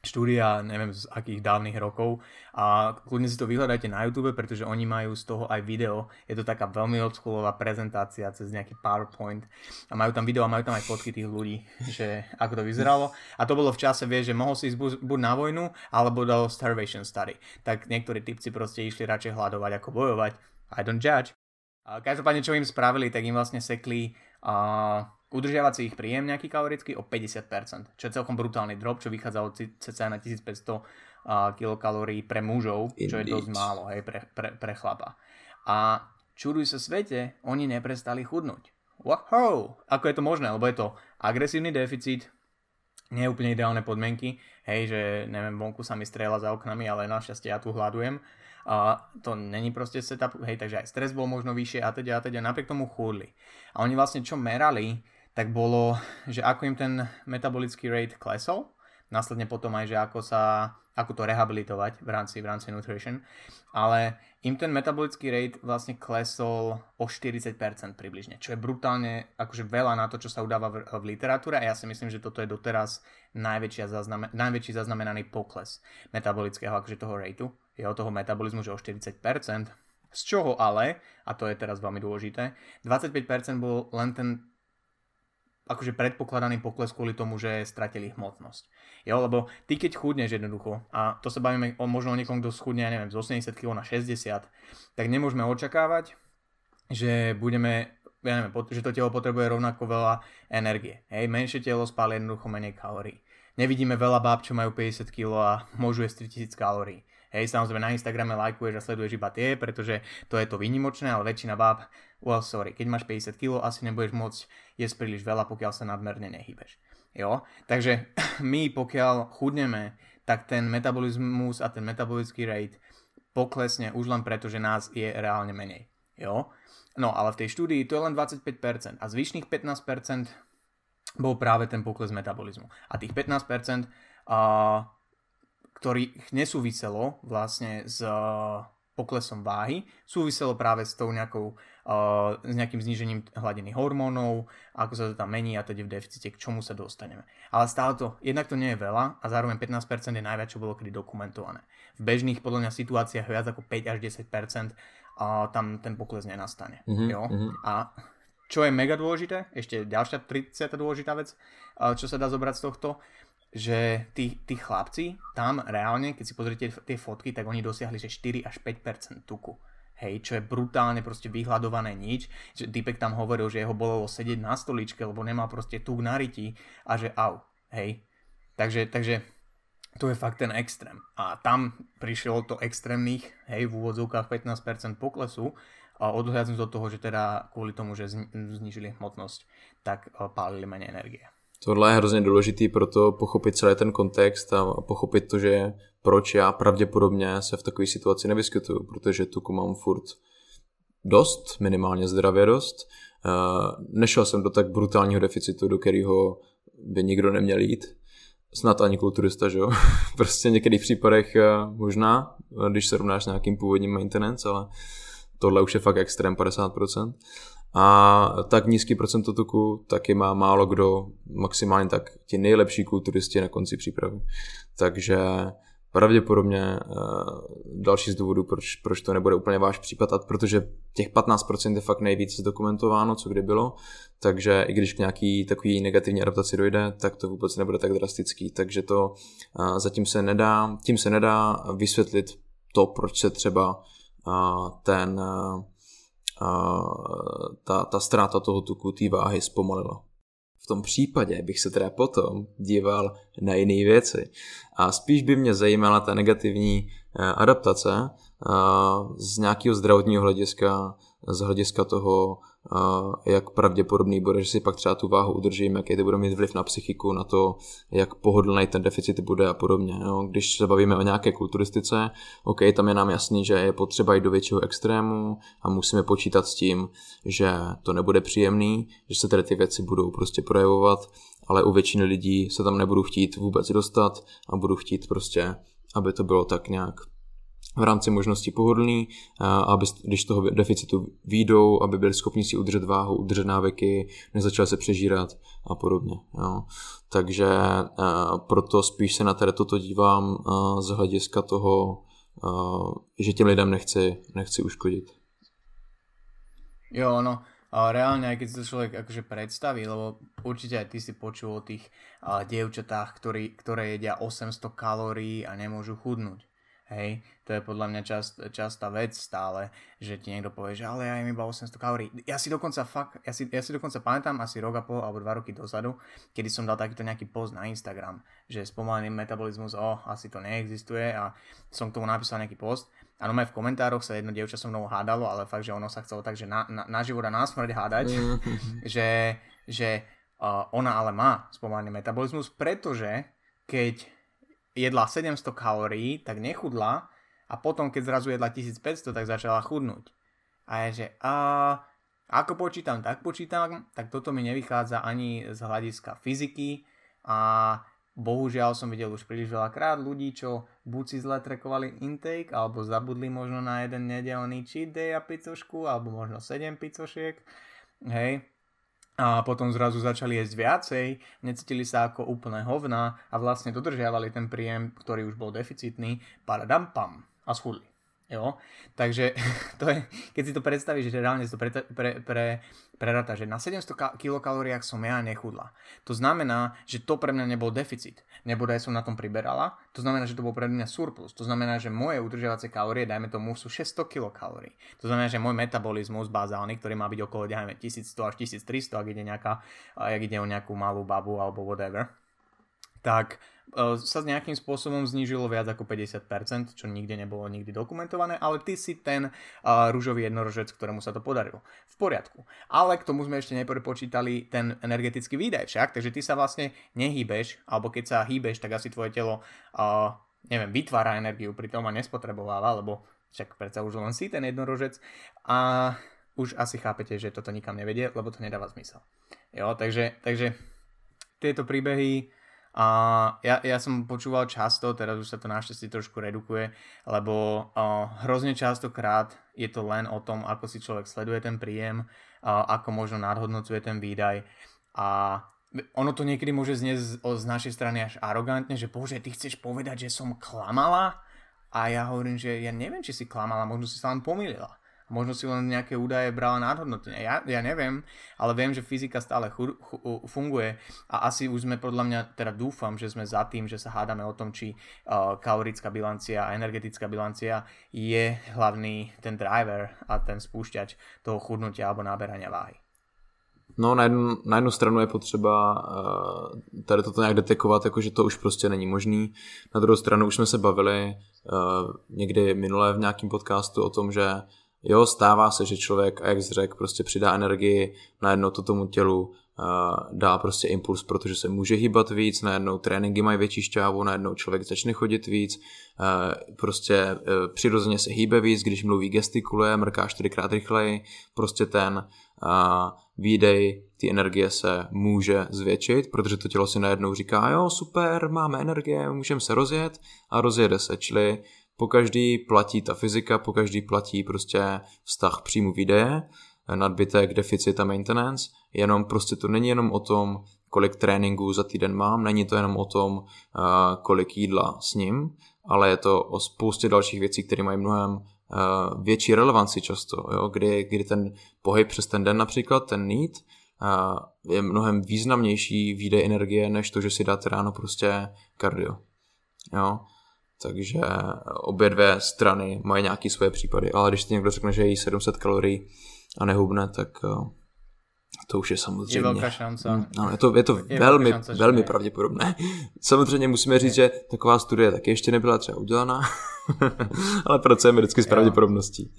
štúdia, neviem z akých dávnych rokov. A kľudne si to vyhľadajte na YouTube, pretože oni majú z toho aj video, je to taká veľmi odschoolová prezentácia cez nejaký PowerPoint. A majú tam video a majú tam aj fotky tých ľudí, že ako to vyzeralo. A to bolo v čase, vieš, že mohol si ísť buď na vojnu alebo do starvation study, tak niektorí typci proste išli radšej hľadovať ako bojovať, I don't judge. A každopádne, čo im spravili, tak im vlastne sekli uh, udržiavať si ich príjem nejaký kalorický o 50%, čo je celkom brutálny drop, čo vychádzalo cca na 1500 uh, kilokalórií pre mužov, Indeed. čo je dosť málo, hej, pre, pre, pre chlapa. A čuduj sa svete, oni neprestali chudnúť. Wow, ako je to možné, lebo je to agresívny deficit, nie úplne ideálne podmienky, hej, že neviem, vonku sa mi strieľa za oknami, ale našťastie ja tu hľadujem. A to není proste setup, hej, takže aj stres bol možno vyššie a teda a teda, napriek tomu chudli. A oni vlastne čo merali, tak bolo, že ako im ten metabolický rate klesol, následne potom aj, že ako sa, ako to rehabilitovať v rámci, v rámci nutrition, ale im ten metabolický rate vlastne klesol o 40% približne, čo je brutálne akože veľa na to, čo sa udáva v, v literatúre a ja si myslím, že toto je doteraz najväčšia zaznamen- najväčší zaznamenaný pokles metabolického akože toho rateu, jeho toho metabolizmu, že o 40%, z čoho ale, a to je teraz veľmi dôležité, 25% bol len ten akože predpokladaný pokles kvôli tomu, že stratili hmotnosť. Jo, lebo ty keď chudneš jednoducho, a to sa bavíme o možno o niekom, kto schudne, ja neviem, z 80 kg na 60, tak nemôžeme očakávať, že budeme, ja neviem, že to telo potrebuje rovnako veľa energie. Hej, menšie telo spáli jednoducho menej kalórií. Nevidíme veľa báb, čo majú 50 kg a môžu jesť 3000 kalórií. Hej, samozrejme na Instagrame lajkuješ a sleduješ iba tie, pretože to je to výnimočné, ale väčšina báb, well sorry, keď máš 50 kg, asi nebudeš môcť jesť príliš veľa, pokiaľ sa nadmerne nehybeš. Jo? Takže *clears throat* my, pokiaľ chudneme, tak ten metabolizmus a ten metabolický rate poklesne už len preto, že nás je reálne menej. Jo? No ale v tej štúdii to je len 25% a zvyšných 15% bol práve ten pokles metabolizmu. A tých 15% uh, ktorých nesúviselo vlastne s eh, poklesom váhy, súviselo práve s tou nejakou, uh, s nejakým znížením hladiny hormónov, ako sa to tam mení a teda v deficite, k čomu sa dostaneme. Ale stále to, jednak to nie je veľa a zároveň 15% je najviac, čo bolo kedy dokumentované. V bežných podľa mňa situáciách viac ako 5 až 10% a tam ten pokles nenastane. Mm-hmm, jo? Mm-hmm. A čo je mega dôležité, ešte ďalšia 30 dôležitá vec, čo sa dá zobrať z tohto, že tí, tí chlapci tam reálne, keď si pozrite tie fotky, tak oni dosiahli, že 4 až 5% tuku. Hej, čo je brutálne proste vyhľadované nič. Že Dipek tam hovoril, že jeho bolo sedieť na stoličke, lebo nemal proste tuk na ryti a že au. Hej. Takže, takže to je fakt ten extrém. A tam prišiel to extrémnych, hej, v úvodzovkách 15% poklesu a odhľadnúť do toho, že teda kvôli tomu, že znižili hmotnosť, tak eh, pálili menej energie. Tohle je hrozně důležitý pro to pochopit celý ten kontext a pochopit to, že proč já pravděpodobně se v takové situaci nevyskytuju, protože tuku mám furt dost, minimálně zdravě dost. Eh, nešel jsem do tak brutálního deficitu, do kterého by nikdo neměl jít. Snad ani kulturista, že jo? *laughs* prostě v některých případech eh, možná, když se rovnáš s nějakým původním maintenance, ale tohle už je fakt extrém 50% a tak nízký procento tuku taky má málo kdo, maximálně tak ti nejlepší kulturisti na konci přípravy. Takže pravděpodobně uh, další z důvodů, proč, proč to nebude úplně váš případ, a protože těch 15% je fakt nejvíc zdokumentováno, co kdy bylo, takže i když k nějaký takový negativní adaptaci dojde, tak to vůbec nebude tak drastický, takže to uh, zatím se nedá, tím se nedá vysvětlit to, proč se třeba uh, ten uh, ta, ta ztráta toho tuku, té váhy zpomalila. V tom případě bych se teda potom díval na jiné věci a spíš by mě zajímala ta negativní eh, adaptace eh, z nějakého zdravotního hlediska, z hlediska toho, jak pravděpodobný bude, že si pak třeba tu váhu udržím, jaký to bude mít vliv na psychiku, na to, jak pohodlný ten deficit bude a podobně. No, když se bavíme o nějaké kulturistice, OK, tam je nám jasný, že je potřeba jít do většího extrému a musíme počítat s tím, že to nebude příjemný, že se tady ty věci budou prostě projevovat, ale u většiny lidí se tam nebudu chtít vůbec dostat a budu chtít prostě, aby to bylo tak nějak v rámci možností pohodlný, aby, když toho deficitu výjdou, aby byli schopni si udržet váhu, udržet návyky, nezačali se přežírat a podobně. Jo. Takže proto spíš se na tady toto dívám z hlediska toho, že těm lidem nechci, nechci uškodit. Jo, no, a reálne aj keď si to človek akože predstaví, lebo určite aj ty si počul o tých uh, dievčatách, ktorí, ktoré jedia 800 kalórií a nemôžu chudnúť. Hej, to je podľa mňa čast, častá vec stále, že ti niekto povie, že ale ja im iba 800 kalórií. Ja si dokonca fakt, ja si, ja si dokonca pamätám asi rok a pol alebo dva roky dozadu, kedy som dal takýto nejaký post na Instagram, že spomalený metabolizmus, o, asi to neexistuje a som k tomu napísal nejaký post. A no v komentároch sa jedno dievča so mnou hádalo, ale fakt, že ono sa chcelo tak, že na, na, na život a na smrť hádať, že, že uh, ona ale má spomalený metabolizmus, pretože keď jedla 700 kalórií, tak nechudla a potom, keď zrazu jedla 1500, tak začala chudnúť. A je, že a, ako počítam, tak počítam, tak toto mi nevychádza ani z hľadiska fyziky a bohužiaľ som videl už príliš veľakrát ľudí, čo buď si zle trekovali intake, alebo zabudli možno na jeden nedelný cheat day a picošku, alebo možno 7 picošiek, hej, a potom zrazu začali jesť viacej, necítili sa ako úplne hovna a vlastne dodržiavali ten príjem, ktorý už bol deficitný, paradam pam a schudli. Jo? Takže *laughs* to je, keď si to predstavíš, že reálne si to pre, pre, pre, preráta, že na 700 kilokalóriách som ja nechudla. To znamená, že to pre mňa nebol deficit. Nebude som na tom priberala. To znamená, že to bol pre mňa surplus. To znamená, že moje udržiavacie kalórie, dajme tomu, sú 600 kilokalórií. To znamená, že môj metabolizmus bazálny, ktorý má byť okolo, dajme, 1100 až 1300, ak ide, nejaká, ak ide o nejakú malú babu alebo whatever, tak e, sa nejakým spôsobom znížilo viac ako 50%, čo nikde nebolo nikdy dokumentované, ale ty si ten uh, rúžový jednorožec, ktorému sa to podarilo. V poriadku. Ale k tomu sme ešte neprepočítali ten energetický výdaj však, takže ty sa vlastne nehýbeš, alebo keď sa hýbeš, tak asi tvoje telo, uh, neviem, vytvára energiu, pritom a nespotrebováva, lebo však predsa už len si ten jednorožec a už asi chápete, že toto nikam nevedie, lebo to nedáva zmysel. Jo, takže, takže tieto príbehy a ja, ja som počúval často, teraz už sa to našťastie trošku redukuje, lebo uh, hrozne častokrát je to len o tom, ako si človek sleduje ten príjem, uh, ako možno nadhodnocuje ten výdaj a ono to niekedy môže znieť z, našej strany až arogantne, že bože, ty chceš povedať, že som klamala? A ja hovorím, že ja neviem, či si klamala, možno si sa len pomýlila. Možno si len nejaké údaje brala nadhodnotne. Ja, ja neviem, ale viem, že fyzika stále chu, chu, funguje a asi už sme podľa mňa, teda dúfam, že sme za tým, že sa hádame o tom, či uh, kalorická bilancia a energetická bilancia je hlavný ten driver a ten spúšťač toho chudnutia alebo náberania váhy. No na jednu, na jednu stranu je potřeba uh, tady toto nějak detekovat, jakože to už prostě není možný. Na druhou stranu už jsme se bavili uh, někdy minule v nějakém podcastu o tom, že Jo, stává se, že člověk, jak jsi řekl, prostě přidá energii, najednou to tomu tělu uh, dá prostě impuls, protože se může hýbat víc, najednou tréninky mají větší šťávu, najednou člověk začne chodit víc, uh, prostě uh, přirozeně se hýbe víc, když mluví, gestikuluje, mrká čtyřikrát rychleji, prostě ten výdej ty energie se může zvětšit, protože to tělo si najednou říká, jo, super, máme energie, můžeme se rozjet a rozjede se, čili po každý platí ta fyzika, po každý platí prostě vztah příjmu výdeje, nadbytek, deficit a maintenance, jenom prostě to není jenom o tom, kolik tréninků za týden mám, není to jenom o tom, uh, kolik jídla s ním, ale je to o spoustě dalších věcí, které mají mnohem uh, větší relevanci často, jo? Kdy, kdy ten pohyb přes ten den například, ten need, uh, je mnohem významnější výdej energie, než to, že si dáte ráno prostě kardio. Jo? Takže obě dvě strany mají nějaké svoje případy, ale když ti někdo řekne, že jí 700 kalorií a nehubne, tak eh, to už je samozřejmě... Je velká šance. Mm, no, je to, je to je velmi, šance, velmi pravděpodobné. *laughs* Samozřejmě musíme říct, že taková studie taky ještě nebyla třeba udělaná, *laughs* ale pracujeme vždycky s pravděpodobností.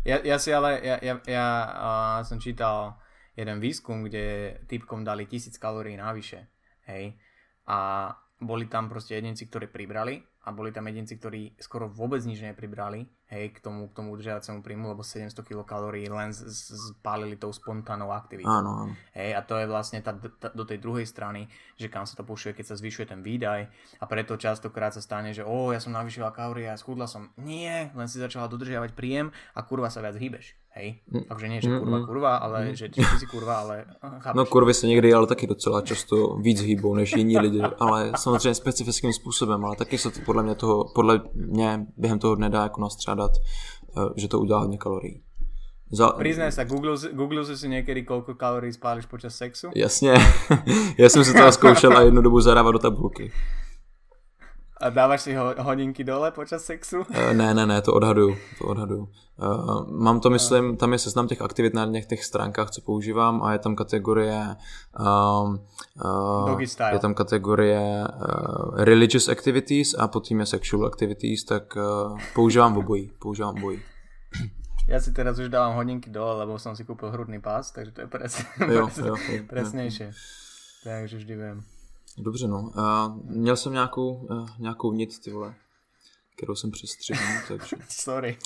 Ja, ja si ale, ja, ja, ja uh, som čítal jeden výskum, kde typkom dali tisíc kalórií navyše, hej, a boli tam proste jedinci, ktorí pribrali a boli tam jedinci, ktorí skoro vôbec nič nepribrali, hej, k tomu, k tomu udržiavacemu príjmu, lebo 700 kilokalórií len spálili tou spontánnou aktivitou. Áno. Hej, a to je vlastne tá, tá, do tej druhej strany, že kam sa to pušuje, keď sa zvyšuje ten výdaj a preto častokrát sa stane, že o, ja som navýšila kalórie a schudla som. Nie, len si začala dodržiavať príjem a kurva sa viac hýbeš. Hej, mm. takže nie, že kurva, mm, kurva, ale mm. že ty si kurva, ale chápeš. No kurvy se někdy ale taky docela často víc hýbou než jiní lidi, ale samozřejmě specifickým způsobem, ale taky se to podle mě toho, podle mě během toho dne dá jako nastřádat, eh, že to udělá hodně kalorií. Za... Priznaj sa, googlil, googlil si niekedy, koľko kalórií spáliš počas sexu? Jasně, *laughs* já jsem si to zkoušel a jednu dobu zadávat do tabulky. A dáváš si ho, hodinky dole počas sexu? Uh, ne, ne, ne, to odhaduju, to odhaduju. Uh, mám to, myslím, tam je seznam těch aktivit na těch, těch stránkách, co používám a je tam kategorie um, uh, je tam kategorie uh, religious activities a potom je sexual activities, tak uh, používám obojí, používám obojí. Ja si teraz už dávam hodinky dole, lebo som si kúpil hrudný pás, takže to je presne, jo, jo, jo, presnejšie. Jo. Takže vždy viem. Dobře, no. Uh, měl jsem nějakou, uh, nějakou nit, ty vole, kterou jsem přestřihnul, takže... *laughs* Sorry.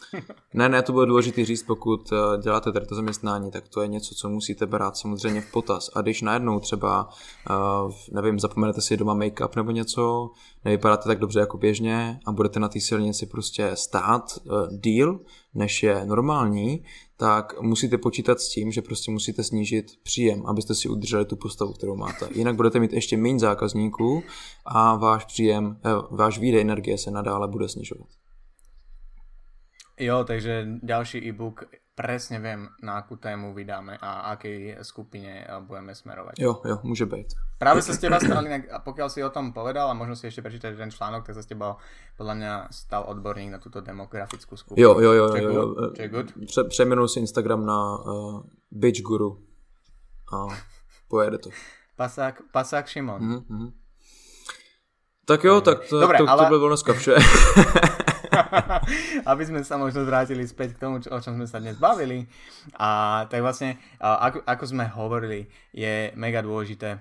ne, ne, to bylo důležité říct, pokud uh, děláte tady to zaměstnání, tak to je něco, co musíte brát samozřejmě v potaz. A když najednou třeba, uh, nevím, zapomenete si doma make-up nebo něco, nevypadáte tak dobře jako běžně a budete na té silnici prostě stát díl, než je normální, tak musíte počítat s tím, že prostě musíte snížit příjem, abyste si udrželi tu postavu, kterou máte. Jinak budete mít ještě méně zákazníků a váš příjem, eh, váš výdej energie se nadále bude snižovat. Jo, takže ďalší e-book presne viem, na akú tému vydáme a akej skupine budeme smerovať. Jo, jo, môže byť. Práve sa s teba stal, pokiaľ si o tom povedal a možno si ešte prečítať ten článok, tak sa s teba podľa mňa stal odborník na túto demografickú skupinu. Jo, jo, jo. Čo jo, jo. good? Pře, přeměnul si Instagram na uh, Bitch Guru a pojede to. Pasák, pasák Šimon. Mm-hmm. Tak jo, tak to, Dobre, to, ale... to bylo dneska vše. *laughs* *laughs* aby sme sa možno vrátili späť k tomu, čo, o čom sme sa dnes bavili. A tak vlastne, ako, ako sme hovorili, je mega dôležité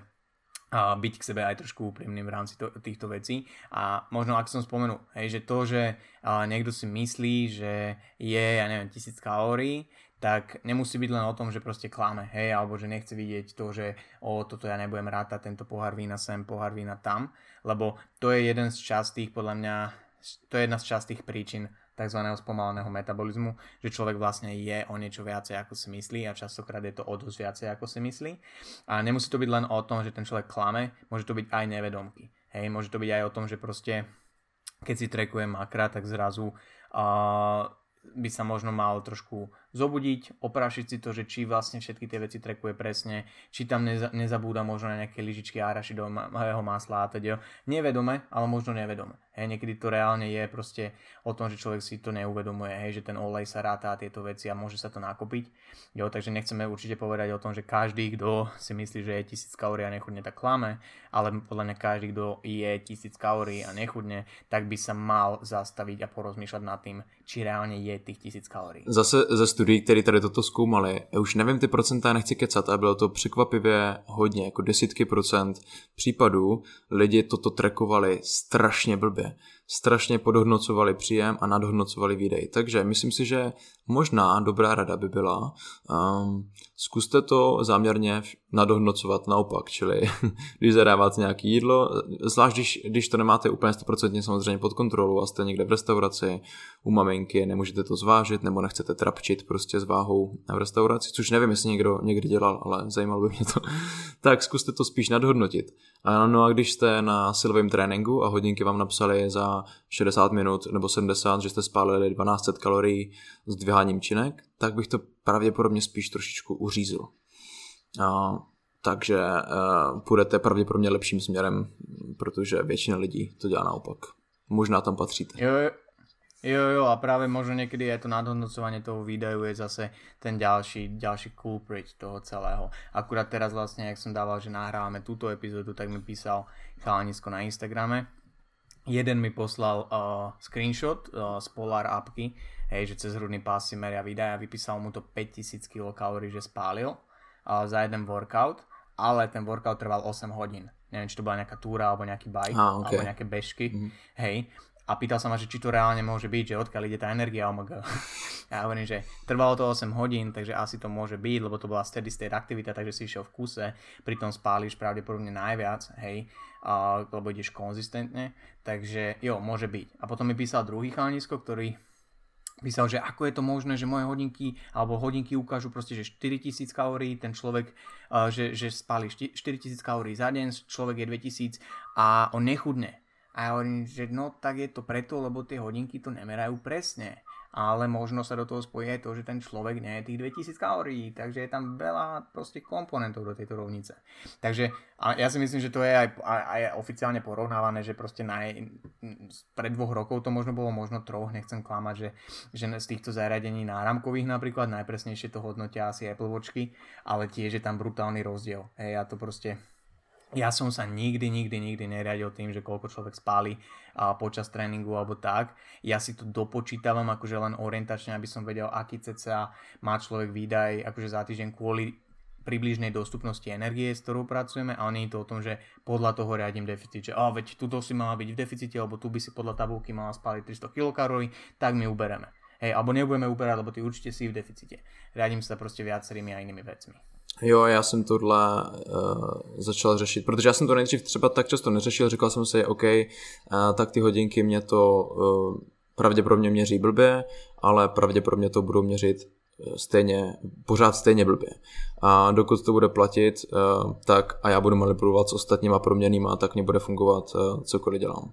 byť k sebe aj trošku úprimným v rámci to, týchto vecí. A možno, ak som spomenul, hej, že to, že niekto si myslí, že je, ja neviem, tisíc kalórií, tak nemusí byť len o tom, že proste klame, hej, alebo že nechce vidieť to, že o, toto ja nebudem rátať, tento pohár vína sem, pohár vína tam, lebo to je jeden z častých, podľa mňa, to je jedna z častých príčin tzv. spomaleného metabolizmu, že človek vlastne je o niečo viacej ako si myslí a častokrát je to o dosť viacej ako si myslí. A nemusí to byť len o tom, že ten človek klame, môže to byť aj nevedomky. Hej, môže to byť aj o tom, že proste keď si trekuje makra, tak zrazu uh, by sa možno mal trošku zobudiť, oprašiť si to, že či vlastne všetky tie veci trekuje presne, či tam neza, nezabúda možno na nejaké lyžičky arašidového masla a teda. Nevedome, ale možno nevedome. Hej, niekedy to reálne je proste o tom, že človek si to neuvedomuje, hej, že ten olej sa ráta a tieto veci a môže sa to nakopiť. Jo, takže nechceme určite povedať o tom, že každý, kto si myslí, že je tisíc kalórií a nechudne, tak klame, ale podľa mňa každý, kto je tisíc kalórií a nechudne, tak by sa mal zastaviť a porozmýšľať nad tým, či reálne je tých tisíc kalórií. Zase ze studií, které tady toto zkoumali, už nevím ty procenta, nechci kecat, ale bylo to překvapivě hodně, jako desítky procent případů, lidi toto trekovali strašně blbě. Strašně podhodnocovali příjem a nadhodnocovali výdej. Takže myslím si, že možná dobrá rada by byla, um, zkuste to záměrně nadhodnocovat naopak, čili *laughs* když zadáváte nějaké jídlo, zvlášť když, když to nemáte úplně 100% samozřejmě pod kontrolou a jste někde v restauraci, u maminky, nemůžete to zvážit nebo nechcete trapčit prostě s váhou v restauraci, což nevím, jestli někdo někdy dělal, ale zajímalo by mě to, *laughs* tak zkuste to spíš nadhodnotit. A no a když jste na silovém tréninku a hodinky vám napsali za 60 minut nebo 70, že jste spálili 1200 kalorií s dviháním činek, tak bych to pravděpodobně spíš trošičku uřízl. A, takže uh, půjdete pravděpodobně lepším směrem, protože většina lidí to dělá naopak. Možná tam patříte. Jo, Jo, jo, a práve možno niekedy aj to nadhodnocovanie toho výdaju je zase ten ďalší, ďalší culprit toho celého. Akurát teraz vlastne, jak som dával, že nahrávame túto epizódu, tak mi písal chalanisko na Instagrame. Jeden mi poslal uh, screenshot uh, z Polar appky, hej, že cez hrudný pás si meria výdaj a vypísal mu to 5000 kcal, že spálil uh, za jeden workout, ale ten workout trval 8 hodín neviem, či to bola nejaká túra alebo nejaký bike, ah, okay. alebo nejaké bežky, mm-hmm. hej, a pýtal sa ma, že či to reálne môže byť, že odkiaľ ide tá energia OMG. *laughs* Ja hovorím, že trvalo to 8 hodín, takže asi to môže byť, lebo to bola steady state aktivita, takže si išiel v kuse, pritom spáliš pravdepodobne najviac, hej, a, lebo ideš konzistentne, takže jo, môže byť. A potom mi písal druhý chalanisko, ktorý písal, že ako je to možné, že moje hodinky alebo hodinky ukážu proste, že 4000 kalórií, ten človek, že, že spáli 4000 kalórií za deň, človek je 2000 a on nechudne a ja hovorím, že no tak je to preto, lebo tie hodinky to nemerajú presne. Ale možno sa do toho spojí aj to, že ten človek nie je tých 2000 kalórií, takže je tam veľa proste komponentov do tejto rovnice. Takže a ja si myslím, že to je aj, aj, aj oficiálne porovnávané, že proste naj, pred dvoch rokov to možno bolo možno troch, nechcem klamať, že, že z týchto zariadení náramkových napríklad najpresnejšie to hodnotia asi Apple Watchky, ale tiež je tam brutálny rozdiel. Hej, ja to proste ja som sa nikdy, nikdy, nikdy neriadil tým, že koľko človek spáli a, počas tréningu alebo tak. Ja si to dopočítavam akože len orientačne, aby som vedel, aký cca má človek výdaj akože za týždeň kvôli približnej dostupnosti energie, s ktorou pracujeme a nie je to o tom, že podľa toho riadím deficit, že oh, veď tuto si mala byť v deficite, alebo tu by si podľa tabulky mala spáliť 300 kcal, tak my ubereme. Hej, alebo nebudeme uberať, lebo ty určite si v deficite. Riadím sa proste viacerými a inými vecmi. Jo, já jsem tohle uh, začal řešit, protože já jsem to nejdřív třeba tak často neřešil, říkal jsem si, OK, uh, tak ty hodinky mě to uh, pravděpodobně měří blbě, ale pravděpodobně to budou měřit stejně, pořád stejně blbě. A dokud to bude platit, eh, tak a já budu manipulovat s ostatníma proměnýma, tak mě bude fungovat eh, cokoliv dělám.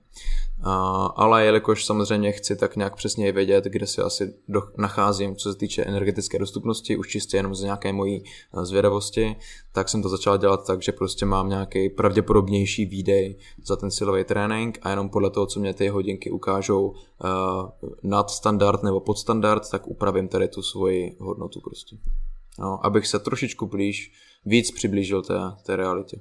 Ale jelikož samozřejmě chci tak nějak přesně vědět, kde se asi nacházím, co se týče energetické dostupnosti, už čistě jenom z nějaké mojí eh, zvědavosti, tak jsem to začal dělat tak, že prostě mám nějaký pravděpodobnější výdej za ten silový trénink a jenom podle toho, co mě ty hodinky ukážou nad standard nebo pod standard, tak upravím tady tu svoji hodnotu prostě. No, abych se trošičku blíž, víc přiblížil té, té realitě.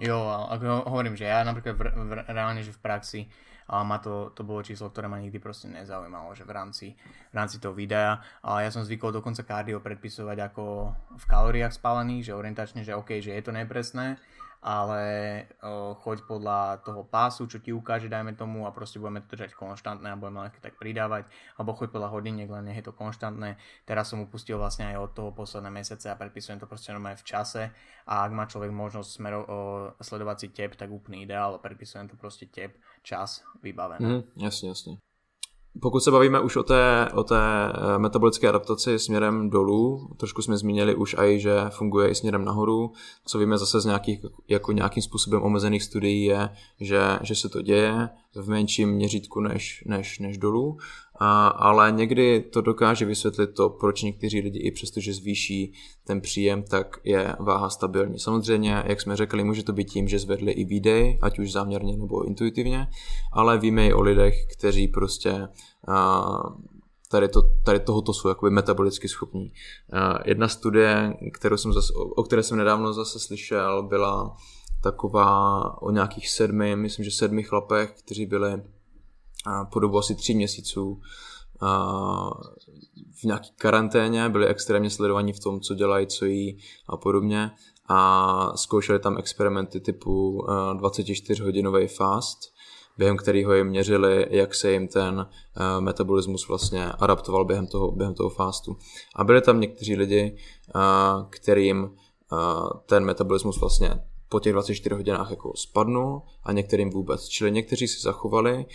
Jo, ako hovorím, že ja napríklad v, v, reálne, že v praxi a ma to, to bolo číslo, ktoré ma nikdy proste nezaujímalo, že v rámci, v rámci toho videa. A ja som zvykol dokonca kardio predpisovať ako v kalóriách spálených, že orientačne, že OK, že je to nepresné, ale o, choď podľa toho pásu, čo ti ukáže, dajme tomu a proste budeme to držať konštantné a budeme len tak pridávať, alebo choď podľa hodiniek, len nech je to konštantné. Teraz som upustil vlastne aj od toho posledné mesiace a predpisujem to proste normálne v čase a ak má človek možnosť smero, o, sledovať si tep, tak úplný ideál, predpisujem to proste tep, čas, vybavené. Mm, jasne, jasne. Pokud se bavíme už o té, o té eh, metabolické adaptaci směrem dolů, trošku jsme zmínili už i, že funguje i směrem nahoru. Co víme zase z nějakých, jako nějakým způsobem omezených studií je, že, že se to děje v menším měřítku než, než, než dolů. A, ale někdy to dokáže vysvětlit to, proč někteří lidi i přesto, že zvýší ten příjem, tak je váha stabilní. Samozřejmě, jak jsme řekli, může to být tím, že zvedli i výdej, ať už záměrně nebo intuitivně, ale víme i o lidech, kteří prostě a, tady, to, tady tohoto jsou jakoby metabolicky schopní. Jedna studie, kterou jsem zase, o které jsem nedávno zase slyšel, byla taková o nějakých sedmi, myslím, že sedmi chlapech, kteří byli po dobu asi tří měsíců v nějaké karanténě, byli extrémně sledovaní v tom, co dělají, co jí a podobně a zkoušeli tam experimenty typu 24-hodinový fast, během kterého jim měřili, jak se jim ten metabolismus vlastně adaptoval během toho, během toho fastu. A byli tam někteří lidi, kterým ten metabolismus vlastně po těch 24 hodinách jako spadnul a některým vůbec. Čili někteří si zachovali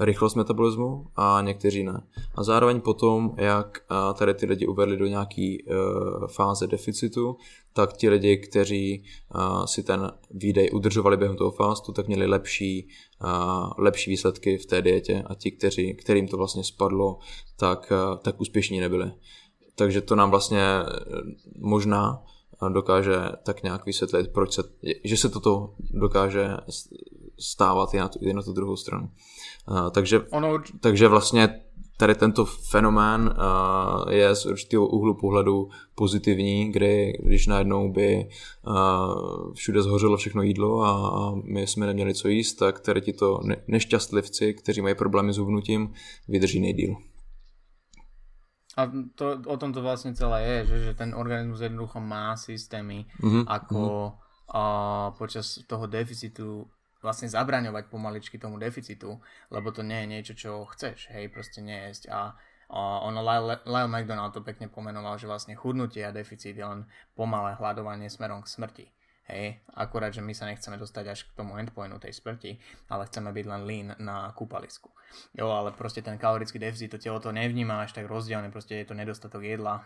rychlost metabolismu a někteří ne. A zároveň potom, jak tady ty lidi uvedli do nějaký uh, fáze deficitu, tak ti lidi, kteří si ten výdej udržovali během toho fastu, tak měli lepší, lepší výsledky v té dietě a ti, kteří, kterým to vlastně spadlo, tak, tak úspěšní nebyli. Takže to nám vlastně možná dokáže tak nějak vysvětlit, proč se, že se toto dokáže stávat i na tu, i na tu druhou stranu. Uh, takže, ono... takže vlastně tady tento fenomén uh, je z určitého úhlu pohledu pozitivní, kdy když najednou by uh, všude zhořelo všechno jídlo a, a my jsme neměli co jíst, tak tady ti to nešťastlivci, kteří mají problémy s hubnutím, vydrží nejdíl. A to, o tom to vlastne celé je, že, že ten organizmus jednoducho má systémy, mm-hmm. ako mm-hmm. A, počas toho deficitu vlastne zabraňovať pomaličky tomu deficitu, lebo to nie je niečo, čo chceš, hej, proste nejesť. A, a ono Lyle, Lyle McDonald to pekne pomenoval, že vlastne chudnutie a deficit je len pomalé hľadovanie smerom k smrti. Hej, akurát, že my sa nechceme dostať až k tomu endpointu tej smrti, ale chceme byť len lean na kúpalisku. Jo, ale proste ten kalorický deficit, to telo to nevníma až tak rozdielne, proste je to nedostatok jedla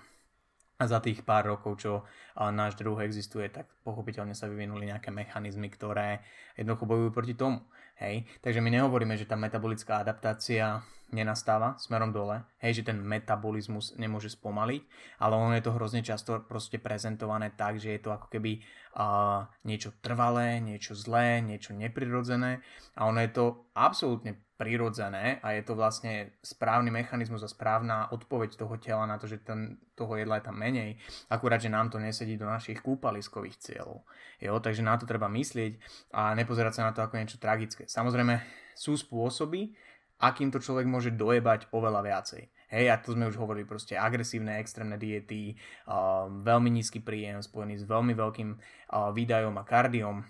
a za tých pár rokov, čo náš druh existuje, tak pochopiteľne sa vyvinuli nejaké mechanizmy, ktoré jednoducho bojujú proti tomu. Hej? Takže my nehovoríme, že tá metabolická adaptácia nenastáva smerom dole, hej, že ten metabolizmus nemôže spomaliť, ale ono je to hrozne často proste prezentované tak, že je to ako keby uh, niečo trvalé, niečo zlé, niečo neprirodzené a ono je to absolútne prirodzené a je to vlastne správny mechanizmus a správna odpoveď toho tela na to, že ten, toho jedla je tam menej, akurát, že nám to nesedí do našich kúpaliskových cieľov. Jo, takže na to treba myslieť a nepozerať sa na to ako niečo tragické. Samozrejme, sú spôsoby, akým to človek môže dojebať oveľa viacej. Hej, a to sme už hovorili, proste agresívne extrémne diety, uh, veľmi nízky príjem spojený s veľmi veľkým uh, výdajom a kardiom.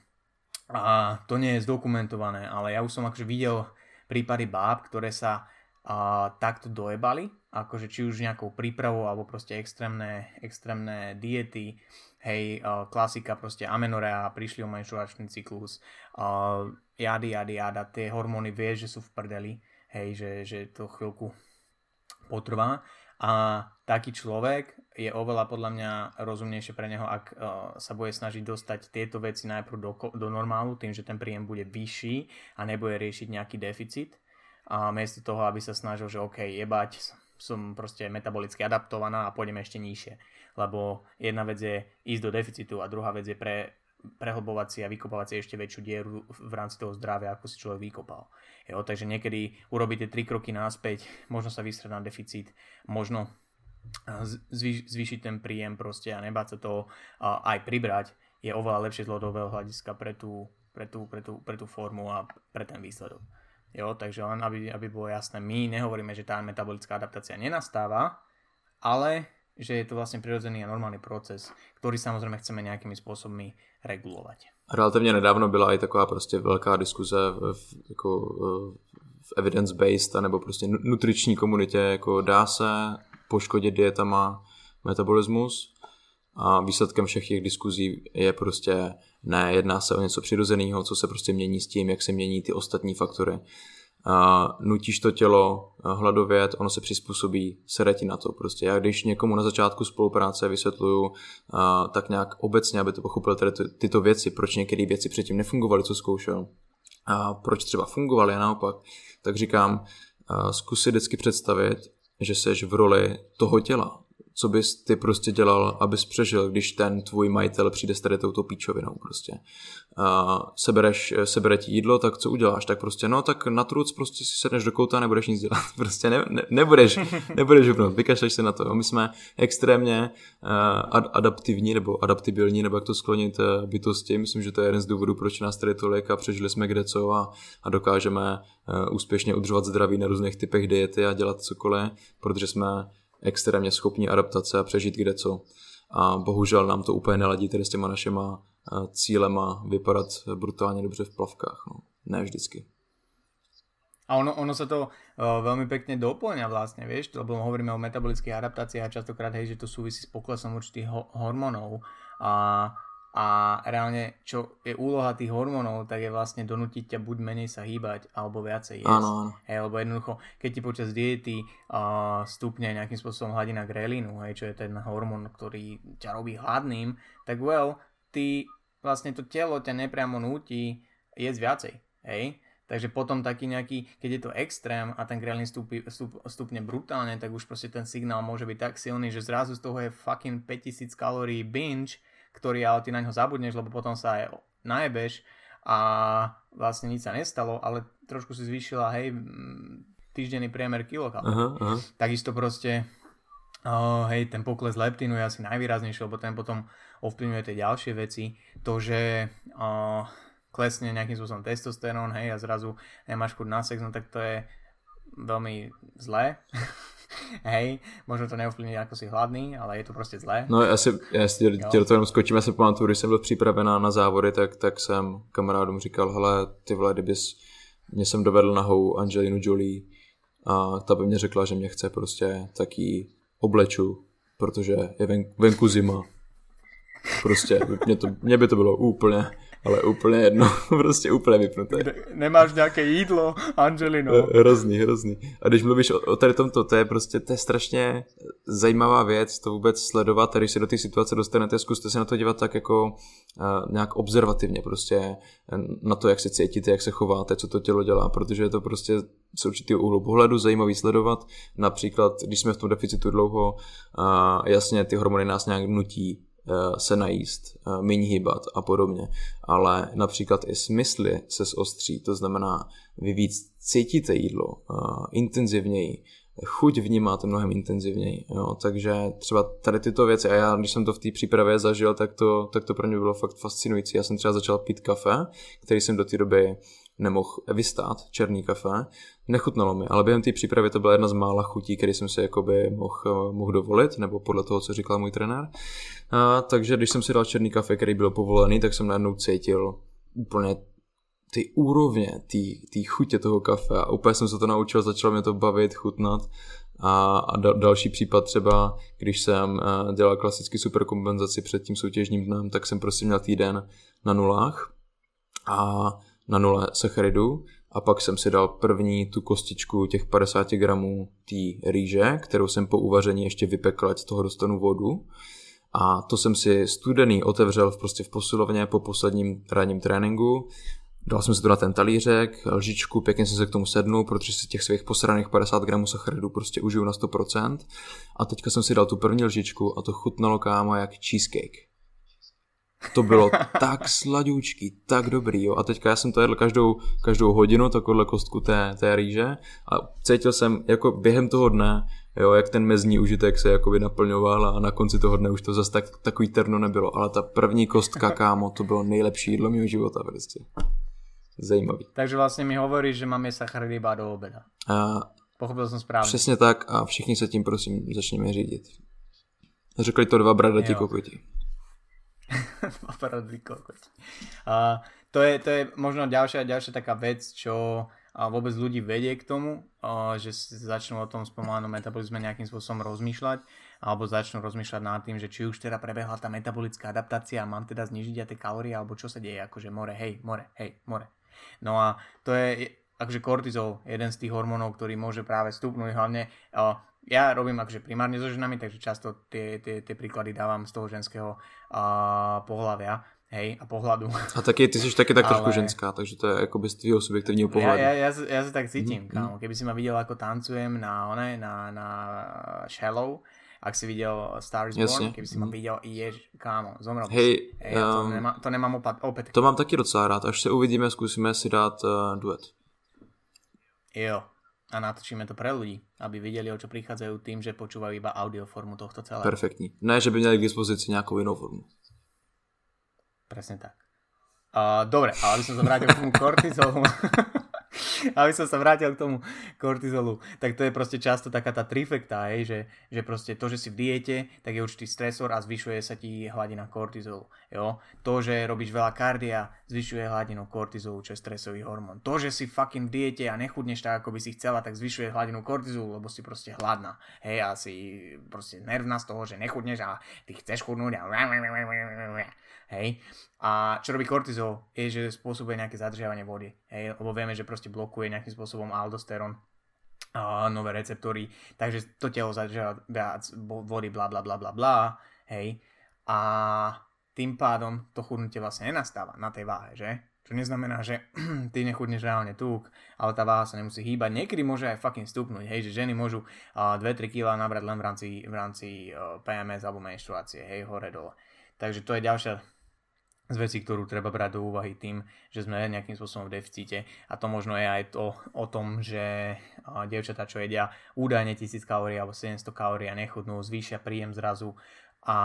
A to nie je zdokumentované, ale ja už som akože videl prípady báb, ktoré sa a, takto dojebali, akože či už nejakou prípravou alebo proste extrémne, extrémne diety, hej, a, klasika proste amenorea, prišli o menšovačný cyklus, a, jady, jady, jada, tie hormóny vieš, že sú v prdeli, hej, že, že to chvíľku potrvá. A taký človek je oveľa podľa mňa rozumnejšie pre neho, ak uh, sa bude snažiť dostať tieto veci najprv do, do normálu, tým, že ten príjem bude vyšší a nebude riešiť nejaký deficit. A miesto toho, aby sa snažil, že OK, jebať, som proste metabolicky adaptovaná a pôjdem ešte nižšie. Lebo jedna vec je ísť do deficitu a druhá vec je pre, prehlbovať si a vykopávať si ešte väčšiu dieru v rámci toho zdravia, ako si človek vykopal. Jo, takže niekedy urobíte tri kroky náspäť, možno sa vysrať na deficit, možno zvýš, zvýšiť ten príjem proste a nebáť sa to aj pribrať, je oveľa lepšie z dlhodobého hľadiska pre tú, pre, tú, pre, tú, pre tú formu a pre ten výsledok. Jo, takže len aby, aby bolo jasné, my nehovoríme, že tá metabolická adaptácia nenastáva, ale že je to vlastne prirodzený a normálny proces, ktorý samozrejme chceme nejakými spôsobmi regulovať. Relativně nedávno byla i taková prostě velká diskuze v, jako, v evidence-based nebo prostě nutriční komunitě, jako dá se poškodit dietama metabolismus a výsledkem všech těch diskuzí je prostě ne, jedná se o něco přirozeného, co se prostě mění s tím, jak se mění ty ostatní faktory a nutíš to tělo hladovět, ono se přizpůsobí, sere ti na to. Prostě já když někomu na začátku spolupráce vysvětluju a, tak nějak obecně, aby to pochopil tedy ty, tyto věci, proč některé věci předtím nefungovaly, co zkoušel, a proč třeba fungovaly a naopak, tak říkám, a, zkus si vždycky představit, že seš v roli toho těla, co bys ty prostě dělal, abys přežil, když ten tvůj majitel přijde s tady touto píčovinou prostě. A sebereš, sebere ti jídlo, tak co uděláš? Tak prostě, no tak na truc prostě si sedneš do kouta a nebudeš nic dělat. *laughs* Prostě ne, ne, nebudeš, *laughs* nebudeš upnout, vykašleš se na to. My jsme extrémně uh, ad, adaptivní nebo adaptibilní, nebo jak to sklonit uh, bytosti. Myslím, že to je jeden z důvodů, proč nás tady tolik a přežili jsme kde co a, a dokážeme uh, úspěšně udržovat zdraví na různých typech diety a dělat cokoliv, protože jsme extrémně schopní adaptace a přežít kde co. A bohužel nám to úplně neladí tedy s těma našima cílema vypadat brutálně dobře v plavkách. No. Ne vždycky. A ono, ono sa to uh, veľmi pekne doplňa vlastne, vieš, lebo hovoríme o metabolických adaptáciách a častokrát, hej, že to súvisí s poklesom určitých ho- hormónov a a reálne, čo je úloha tých hormónov, tak je vlastne donútiť ťa buď menej sa hýbať, alebo viacej jesť. Áno. Hej, lebo jednoducho, keď ti počas diety uh, stupne nejakým spôsobom hladina grelínu, hej, čo je ten hormón, ktorý ťa robí hladným, tak well, ty vlastne to telo ťa nepriamo núti jesť viacej. Hej? Takže potom taký nejaký, keď je to extrém a ten grelín stúpi, stúp, stupne brutálne, tak už proste ten signál môže byť tak silný, že zrazu z toho je fucking 5000 kalórií binge, ktorý ale ty na ňo zabudneš, lebo potom sa aj najebeš a vlastne nič sa nestalo, ale trošku si zvýšila, hej, týždenný priemer kilokal. Takisto proste, uh, hej, ten pokles leptínu je asi najvýraznejší, lebo ten potom ovplyvňuje tie ďalšie veci. To, že uh, klesne nejakým spôsobom testosterón, hej, a zrazu nemáš chuť na sex, no tak to je veľmi zlé. Hej, možno to neovplyvní, ako si hladný, ale je to prostě zlé. No já si, já si tě do toho jenom skočím, já si pamatuju, když jsem byl připravená na závody, tak, tak jsem kamarádům říkal, hele, ty vole, kdybys mě jsem dovedl nahou Angelinu Jolie a ta by mě řekla, že mě chce prostě taký obleču, protože je ven, venku zima. Prostě, mě, to, mě by to bylo úplně, ale úplně jedno, *laughs* prostě úplně vypnuté. Nemáš nějaké jídlo, Angelino. Eh, hrozný, hrozný. A když mluvíš o, o tady tomto, to je prostě, to je strašně zajímavá věc, to vůbec sledovat, a když se do té situace dostanete, zkuste se na to dívat tak jako uh, nějak observativně, prostě na to, jak se cítíte, jak se chováte, co to tělo dělá, protože je to prostě z určitého úhlu pohledu zajímavý sledovat. Například, když jsme v tom deficitu dlouho, uh, jasně ty hormony nás nějak nutí se najíst, uh, méně hýbat a podobně. Ale například i smysly se zostří, to znamená, vy víc cítíte jídlo uh, intenzivněji, chuť vnímáte mnohem intenzivněji. Jo? Takže třeba tady tyto věci, a já když jsem to v té přípravě zažil, tak to, tak to pro mě bylo fakt fascinující. Já jsem třeba začal pít kafe, který jsem do té doby nemohl vystát, černý kafe. Nechutnalo mi, ale během té přípravy to byla jedna z mála chutí, který jsem si jakoby mohl, mohl dovolit, nebo podle toho, co říkal můj trenér. A, takže když jsem si dal černý kafe, který byl povolený, tak jsem najednou cítil úplně ty úrovně, ty, chutě toho kafe a úplně jsem se to naučil, začalo mě to bavit, chutnat a, a da, další případ třeba, když jsem uh, dělal klasicky superkompenzaci před tím soutěžním dnem, tak jsem prostě měl týden na nulách a na nule sacharidů a pak jsem si dal první tu kostičku těch 50 gramů té rýže, kterou jsem po uvaření ještě vypekl, z toho dostanu vodu. A to jsem si studený otevřel v, prostě v posilovně po posledním ranním tréninku. Dal jsem si to na ten talířek, lžičku, pěkně jsem se k tomu sednul, protože si těch svých posraných 50 gramů sacharidů prostě užiju na 100%. A teďka jsem si dal tu první lžičku a to chutnalo kámo jak cheesecake. To bylo tak sladoučký, tak dobrý, jo. A teďka já jsem to jedl každou, každou hodinu, takovouhle kostku té, té rýže a cítil jsem jako během toho dne, jo, jak ten mezní užitek se jakoby naplňoval a na konci toho dne už to zase tak, takový terno nebylo, ale ta první kostka, kámo, to bylo nejlepší jídlo mého života prostě. Zajímavý. Takže vlastně mi hovoríš, že máme sacharidy iba do obeda. A Pochopil jsem správně. Přesně tak a všichni se tím prosím začněme řídit. Řekli to dva bradati kokoti. *laughs* paparazzi kokot. A to je, to je možno ďalšia, ďalšia taká vec, čo a vôbec ľudí vedie k tomu, a, že začnú o tom spomínanom metabolizme nejakým spôsobom rozmýšľať, alebo začnú rozmýšľať nad tým, že či už teda prebehla tá metabolická adaptácia a mám teda znižiť aj tie kalórie, alebo čo sa deje, akože more, hej, more, hej, more. No a to je, akože kortizol, jeden z tých hormónov, ktorý môže práve stupnúť, hlavne ja robím akože primárne so ženami, takže často tie, tie, tie príklady dávam z toho ženského uh, pohľavia, hej, a pohľadu. A taky, ty jsi taky tak Ale... trošku ženská, takže to je jako bez tvýho subjektivního pohľadu. Ja, ja, ja, ja sa tak cítim, mm, kámo. Keby si ma videl, ako tancujem na, one, na, na Shallow, ak si videl Star is Born, keby si ma mhm. videl, jež, kámo, zomrel Hej, Hej um, to, nemá, to nemám opat, opět. To mám taky docela rád, až se uvidíme, zkusíme si dát uh, duet. Jo, a natočíme to pre ľudí, aby videli, o čo prichádzajú tým, že počúvajú iba audioformu tohto celého. Perfektní. Ne, že by měli k dispozici nějakou jinou formu. Presne tak. Uh, dobre, ale aby som sa vrátil k tomu kortizolu. *laughs* aby som sa vrátil k tomu kortizolu, tak to je proste často taká tá trifekta, hej, že, že proste to, že si v diete, tak je určitý stresor a zvyšuje sa ti hladina kortizolu. Jo? To, že robíš veľa kardia, zvyšuje hladinu kortizolu, čo je stresový hormón. To, že si fucking v diete a nechudneš tak, ako by si chcela, tak zvyšuje hladinu kortizolu, lebo si proste hladná. Hej, a si proste nervná z toho, že nechudneš a ty chceš chudnúť a Hej. A čo robí kortizol, je, že spôsobuje nejaké zadržiavanie vody. Hej, lebo vieme, že proste blokuje nejakým spôsobom aldosterón a nové receptory, takže to telo zadržiava viac vody, bla bla bla bla bla, hej. A tým pádom to chudnutie vlastne nenastáva na tej váhe, že? Čo neznamená, že *clears throat* ty nechudneš reálne tuk, ale tá váha sa nemusí hýbať. Niekedy môže aj fucking stupnúť, hej, že ženy môžu uh, 2-3 kg nabrať len v rámci, v rámci PMS alebo menštruácie, hej, hore dole. Takže to je ďalšia z vecí, ktorú treba brať do úvahy tým, že sme nejakým spôsobom v deficite. A to možno je aj to o tom, že dievčatá, čo jedia údajne 1000 kalórií alebo 700 kalórií a nechudnú, zvýšia príjem zrazu. A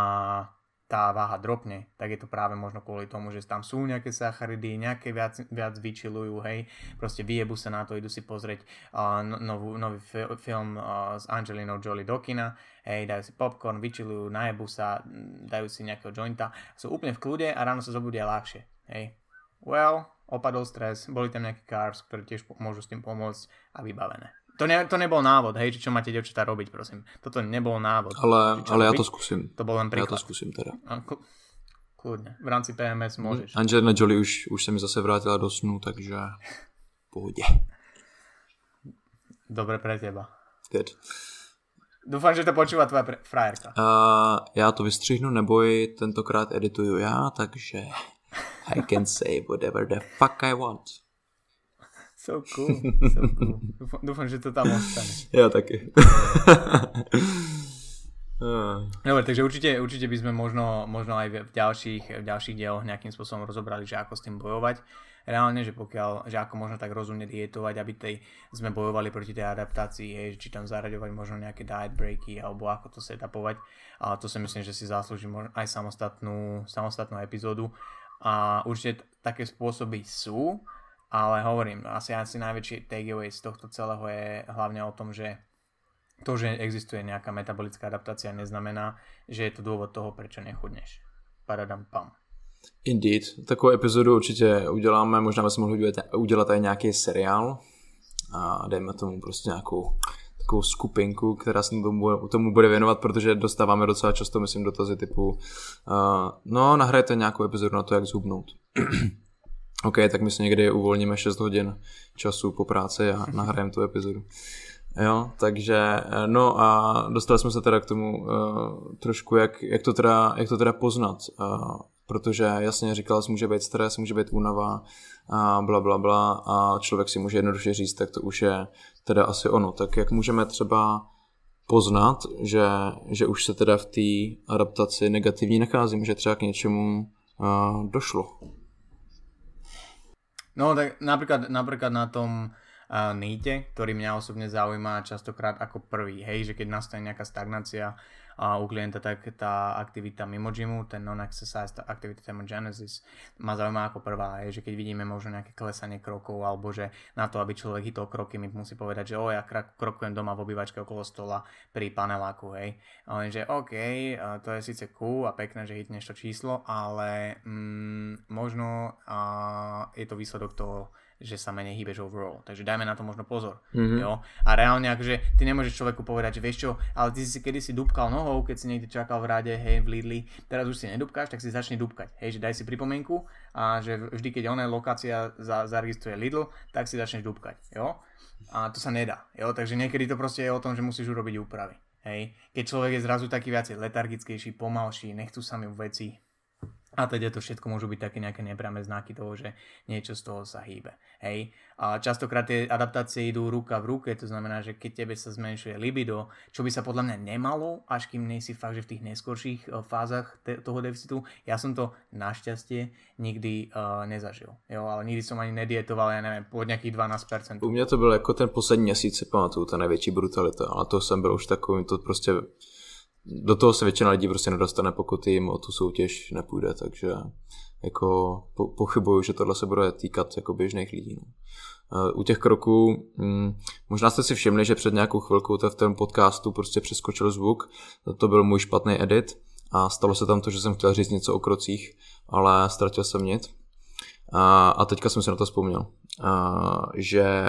tá váha dropne, tak je to práve možno kvôli tomu, že tam sú nejaké sacharidy, nejaké viac, viac vyčilujú, hej, proste vyjebu sa na to, idú si pozrieť uh, novú, nový fi- film uh, s Angelinou Jolie Dokina, hej, dajú si popcorn, vyčilujú, najebu sa, dajú si nejakého jointa, sú úplne v kľude a ráno sa zobudia ľahšie, hej. Well, opadol stres, boli tam nejaké carbs, ktoré tiež môžu s tým pomôcť a vybavené. To, ne, to nebol návod, hej, čo máte devčatá robiť, prosím. Toto nebol návod. Ale, ale ja to skúsim. To bol len príklad. Ja to skúsim teda. Kľudne. V rámci PMS môžeš. Angelina Jolie už, už se mi zase vrátila do snu, takže v pohodě. Dobre pre teba. Good. Dúfam, že to počúva tvoja pre- frajerka. Uh, já to vystřihnu, neboj, tentokrát edituju já, takže I can say whatever the fuck I want. So cool, so cool. *laughs* Dúfam, dúfam že to tam ostane. Já taky. *laughs* Dobre, takže určite, určite by sme možno, možno aj v ďalších, v ďalších dieloch nejakým spôsobom rozobrali, že ako s tým bojovať. Reálne, že pokiaľ, že ako možno tak rozumne dietovať, aby tej, sme bojovali proti tej adaptácii, hej, či tam zaraďovať možno nejaké diet breaky, alebo ako to setupovať. A to si myslím, že si zaslúži aj samostatnú, samostatnú epizódu. A určite také spôsoby sú, ale hovorím, asi, asi najväčší takeaway z tohto celého je hlavne o tom, že to, že existuje nejaká metabolická adaptácia, neznamená, že je to dôvod toho, prečo nechudneš. Paradam pam. Indeed. Takovou epizodu určitě uděláme, možná bychom mohli udělat, udělat i nějaký seriál a dejme tomu prostě nějakou takovou skupinku, která se tomu, tomu bude věnovat, protože dostáváme docela často, myslím, dotazy typu uh, no, nahrajte nějakou epizodu na to, jak zhubnout. *clears throat* OK, tak my si někdy uvolníme 6 hodin času po práci a *laughs* nahrajeme tu epizodu. Jo, takže eh, no a dostali jsme se teda k tomu uh, trošku, jak, jak, to teda, jak to teda poznat, uh, protože jasně říkal jsi, může být stres, může být únava a bla bla bla a člověk si může jednoduše říct, tak to už je teda asi ono. Tak jak můžeme třeba poznat, že, že už se teda v té adaptaci negativní nacházím, že třeba k něčemu uh, došlo. No tak napríklad, napríklad na tom uh, níte, ktorý mňa osobne zaujíma častokrát ako prvý, hej, že keď nastane nejaká stagnácia uh, u klienta, tak tá aktivita mimo gymu, ten non-exercise, tá aktivita thermogenesis ma zaujíma ako prvá, hej, že keď vidíme možno nejaké klesanie krokov, alebo že na to, aby človek hitol kroky, mi musí povedať, že o, ja krokujem doma v obývačke okolo stola pri paneláku, hej. A len, že OK, to je síce cool a pekné, že hitneš to číslo, ale mm, možno uh, je to výsledok toho, že sa menej hýbeš overall. Takže dajme na to možno pozor. Mm-hmm. Jo? A reálne akože ty nemôžeš človeku povedať, že vieš čo, ale ty si kedy si dupkal nohou, keď si niekde čakal v rade, hej, v Lidli, teraz už si nedupkáš, tak si začne dupkať. Hej, že daj si pripomienku a že vždy, keď ona lokácia za, zaregistruje Lidl, tak si začneš dupkať. Jo? A to sa nedá. Jo? Takže niekedy to proste je o tom, že musíš urobiť úpravy. Hej. Keď človek je zrazu taký viacej letargickejší, pomalší, nechcú sa mi veci, a teda to všetko môžu byť také nejaké nepriame znaky toho, že niečo z toho sa hýbe. Hej. A častokrát tie adaptácie idú ruka v ruke, to znamená, že keď tebe sa zmenšuje libido, čo by sa podľa mňa nemalo, až kým nejsi fakt, že v tých neskorších uh, fázach te- toho deficitu. Ja som to našťastie nikdy uh, nezažil. Jo, ale nikdy som ani nedietoval, ja neviem, pod nejakých 12%. U mě to byl jako ten poslední měsíc, si pamatuju, ta největší brutalita, ale to jsem byl už takový, to prostě do toho se většina lidí prostě nedostane, pokud jim o tu soutěž nepůjde, takže jako po, pochybuju, že tohle se bude týkat jako běžných lidí. No. U těch kroků, hm, možná jste si všimli, že před nějakou chvilkou v tom podcastu prostě přeskočil zvuk, to byl můj špatný edit a stalo se tam to, že jsem chtěl říct něco o krocích, ale ztratil jsem nic. A, a teďka jsem si na to vzpomněl, a, že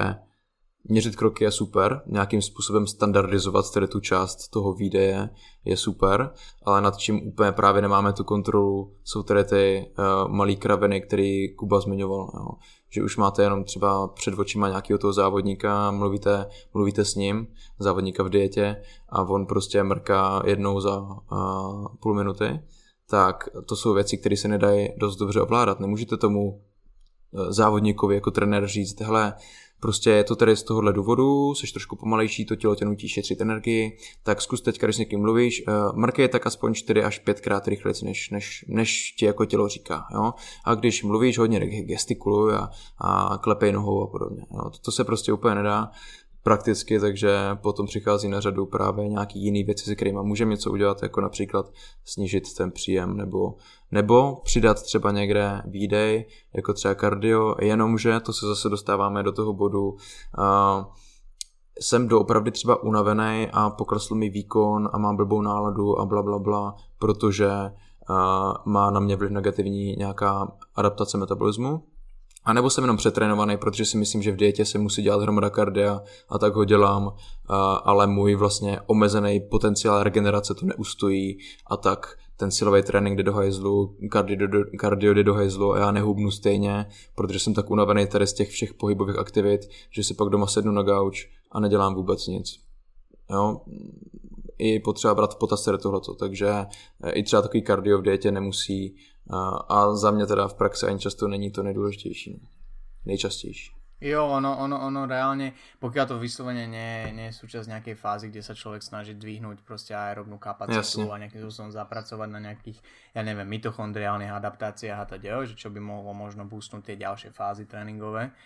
měřit kroky je super, nějakým způsobem standardizovat tedy tu část toho výdeje je super, ale nad čím úplně právě nemáme tu kontrolu, jsou tedy ty uh, malý kraviny, který Kuba zmiňoval. Jo. Že už máte jenom třeba před očima nějakého toho závodníka, mluvíte, mluvíte s ním, závodníka v dietě a on prostě mrká jednou za uh, půl minuty, tak to jsou věci, které se nedají dost dobře ovládat. Nemůžete tomu závodníkovi jako trenér říct, hele, prostě je to tady z tohohle důvodu, jsi trošku pomalejší, to tělo tě nutí šetřit energii, tak zkus teď, když s někým mluvíš, uh, mrkej tak aspoň 4 až 5 krát rychleji, než, než, než ti jako tělo říká. Jo? A když mluvíš hodně, gestikuluj a, a klepej nohou a podobně. Jo? To, to se prostě úplně nedá prakticky, takže potom přichází na řadu právě nějaký jiný věci, se kterými můžeme něco udělat, jako například snížit ten příjem nebo, nebo přidat třeba někde výdej, jako třeba kardio, jenomže to se zase dostáváme do toho bodu, uh, jsem doopravdy třeba unavený a poklesl mi výkon a mám blbou náladu a bla bla bla, protože uh, má na mě vliv negativní nějaká adaptace metabolismu, a nebo jsem jenom přetrénovaný, protože si myslím, že v dietě se musí dělat hromada kardia a tak ho dělám, ale můj vlastně omezený potenciál regenerace to neustojí a tak ten silový trénink jde do hajzlu, kardio, jde do hajzlu a já nehubnu stejně, protože jsem tak unavený tady z těch všech pohybových aktivit, že si pak doma sednu na gauč a nedělám vůbec nic. Jo? I potřeba brát v potaz tohleto, takže i třeba takový kardio v dietě nemusí a, a za mě teda v praxi ani často není to nejdůležitější. Nejčastější. Jo, ono, ono, ono reálne, pokiaľ to vyslovene nie, nie je súčasť nejakej fázy, kde sa človek snaží dvihnúť proste aerobnú kapacitu Jasne. a nejakým spôsobom zapracovať na nejakých, ja neviem, mitochondriálnych adaptáciách a teda, že čo by mohlo možno boostnúť tie ďalšie fázy tréningové,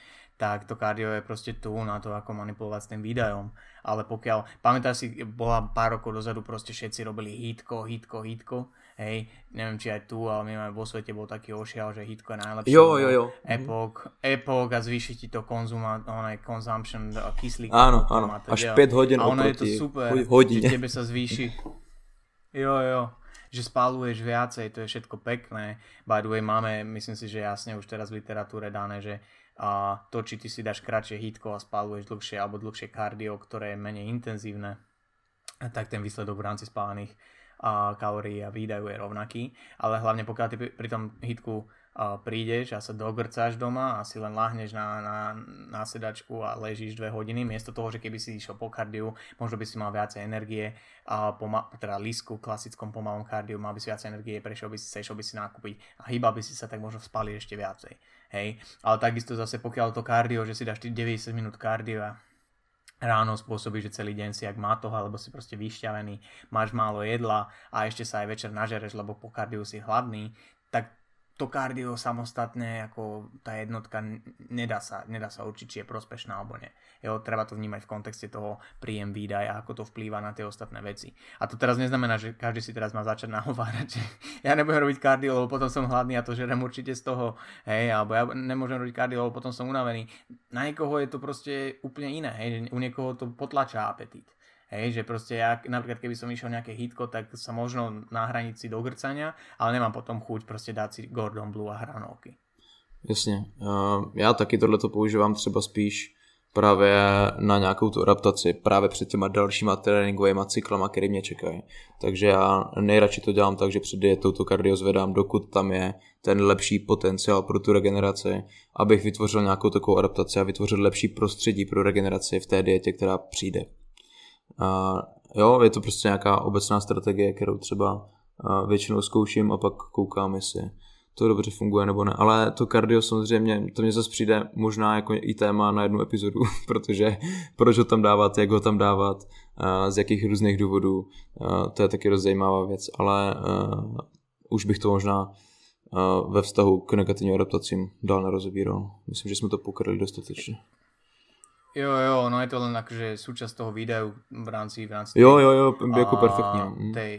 tak to kardio je proste tu na to, ako manipulovať s tým výdajom. Ale pokiaľ, pamätáš si, bola pár rokov dozadu, proste všetci robili hitko, hitko, hitko Hej, neviem či aj tu, ale my máme vo svete bol taký ošial, že Hitko je najlepší. Jo, jo, jo. Epoch, Epoch a zvýši ti to konzuma, ono consumption kyslíka. Áno, áno, až 5 hodín A ono je to super, hodine. že tebe sa zvýši. Jo, jo, že spáluješ viacej, to je všetko pekné. By the way, máme, myslím si, že jasne už teraz v literatúre dané, že a to, či ty si dáš kratšie hitko a spáluješ dlhšie alebo dlhšie kardio, ktoré je menej intenzívne, tak ten výsledok v rámci spálených a kalórií a výdajú je rovnaký, ale hlavne pokiaľ ty pri tom hitku prídeš a sa dogrcáš doma a si len láhneš na, na, na sedačku a ležíš dve hodiny, miesto toho, že keby si išiel po kardiu, možno by si mal viacej energie, a poma- teda lísku, klasickom pomalom kardiu, mal by si viacej energie, prešiel by si sa, išiel by si nakúpiť a hýbal by si sa, tak možno spali ešte viacej. Hej, ale takisto zase pokiaľ to kardio, že si dáš 90 minút kardio a ráno spôsobí, že celý deň si jak mátoh, alebo si proste vyšťavený, máš málo jedla a ešte sa aj večer nažereš, lebo po kardiu si hladný, tak to kardio samostatne, ako tá jednotka, nedá sa, nedá sa určiť, či je prospešná alebo nie. Jo, treba to vnímať v kontexte toho príjem výdaj a ako to vplýva na tie ostatné veci. A to teraz neznamená, že každý si teraz má začať nahovárať, že *laughs* ja nebudem robiť kardio, lebo potom som hladný a to žerem určite z toho, hej, alebo ja nemôžem robiť kardio, lebo potom som unavený. Na niekoho je to proste úplne iné, hej, u niekoho to potlačá apetít. Hej, že proste ja, napríklad keby som išiel nejaké hitko, tak sa možno na hranici do grcania, ale nemám potom chuť proste dát si Gordon Blue a hranolky. Jasně. Já taky tohleto používám třeba spíš právě na nějakou tu adaptaci, právě před těma dalšíma tréninkovými cyklama, které mě čekají. Takže já nejradši to dělám tak, že před dietou to kardio zvedám, dokud tam je ten lepší potenciál pro tu regeneraci, abych vytvořil nějakou takovou adaptaci a vytvořil lepší prostředí pro regeneraci v té dietě, která přijde. Jo, je to prostě nějaká obecná strategie, kterou třeba většinou zkouším a pak koukám, jestli to dobře funguje nebo ne. Ale to kardio samozřejmě, to mě zase přijde možná jako i téma na jednu epizodu, *laughs* protože proč ho tam dávat, jak ho tam dávat, z jakých různých důvodů, to je taky dost zajímavá věc, ale už bych to možná ve vztahu k negativním adaptacím dál nerozebíral. Myslím, že jsme to pokryli dostatečně. Jo, jo, no je to len akože súčasť toho videu v rámci, v rámci jo, jo, jo, ako perfektne. Mm. Tej,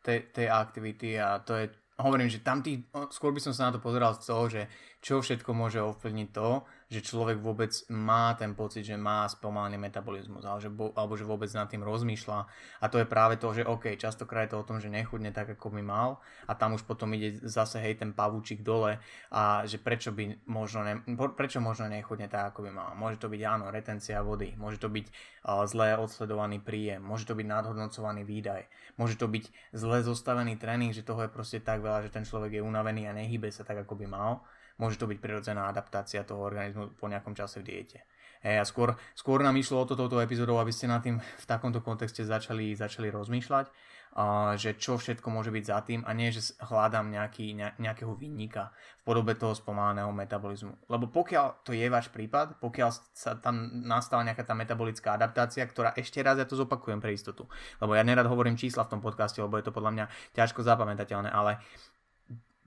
tej, tej aktivity a to je, hovorím, že tam tý, skôr by som sa na to pozeral z toho, že čo všetko môže ovplyvniť to, že človek vôbec má ten pocit, že má spomalený metabolizmus alebo že, alebo že vôbec nad tým rozmýšľa a to je práve to, že OK, častokrát je to o tom, že nechudne tak, ako by mal a tam už potom ide zase hej ten pavúčik dole a že prečo by možno, ne, prečo možno nechudne tak, ako by mal. Môže to byť áno, retencia vody, môže to byť uh, zle odsledovaný príjem, môže to byť nadhodnocovaný výdaj, môže to byť zle zostavený tréning, že toho je proste tak veľa, že ten človek je unavený a nehybe sa tak, ako by mal môže to byť prirodzená adaptácia toho organizmu po nejakom čase v diete. Hey, a skôr, skôr nám išlo o to touto epizódou, aby ste nad tým v takomto kontexte začali, začali rozmýšľať, uh, že čo všetko môže byť za tým a nie, že hľadám nejaký, ne, nejakého vinníka v podobe toho spomaleného metabolizmu. Lebo pokiaľ to je váš prípad, pokiaľ sa tam nastala nejaká tá metabolická adaptácia, ktorá ešte raz, ja to zopakujem pre istotu, lebo ja nerad hovorím čísla v tom podcaste, lebo je to podľa mňa ťažko zapamätateľné, ale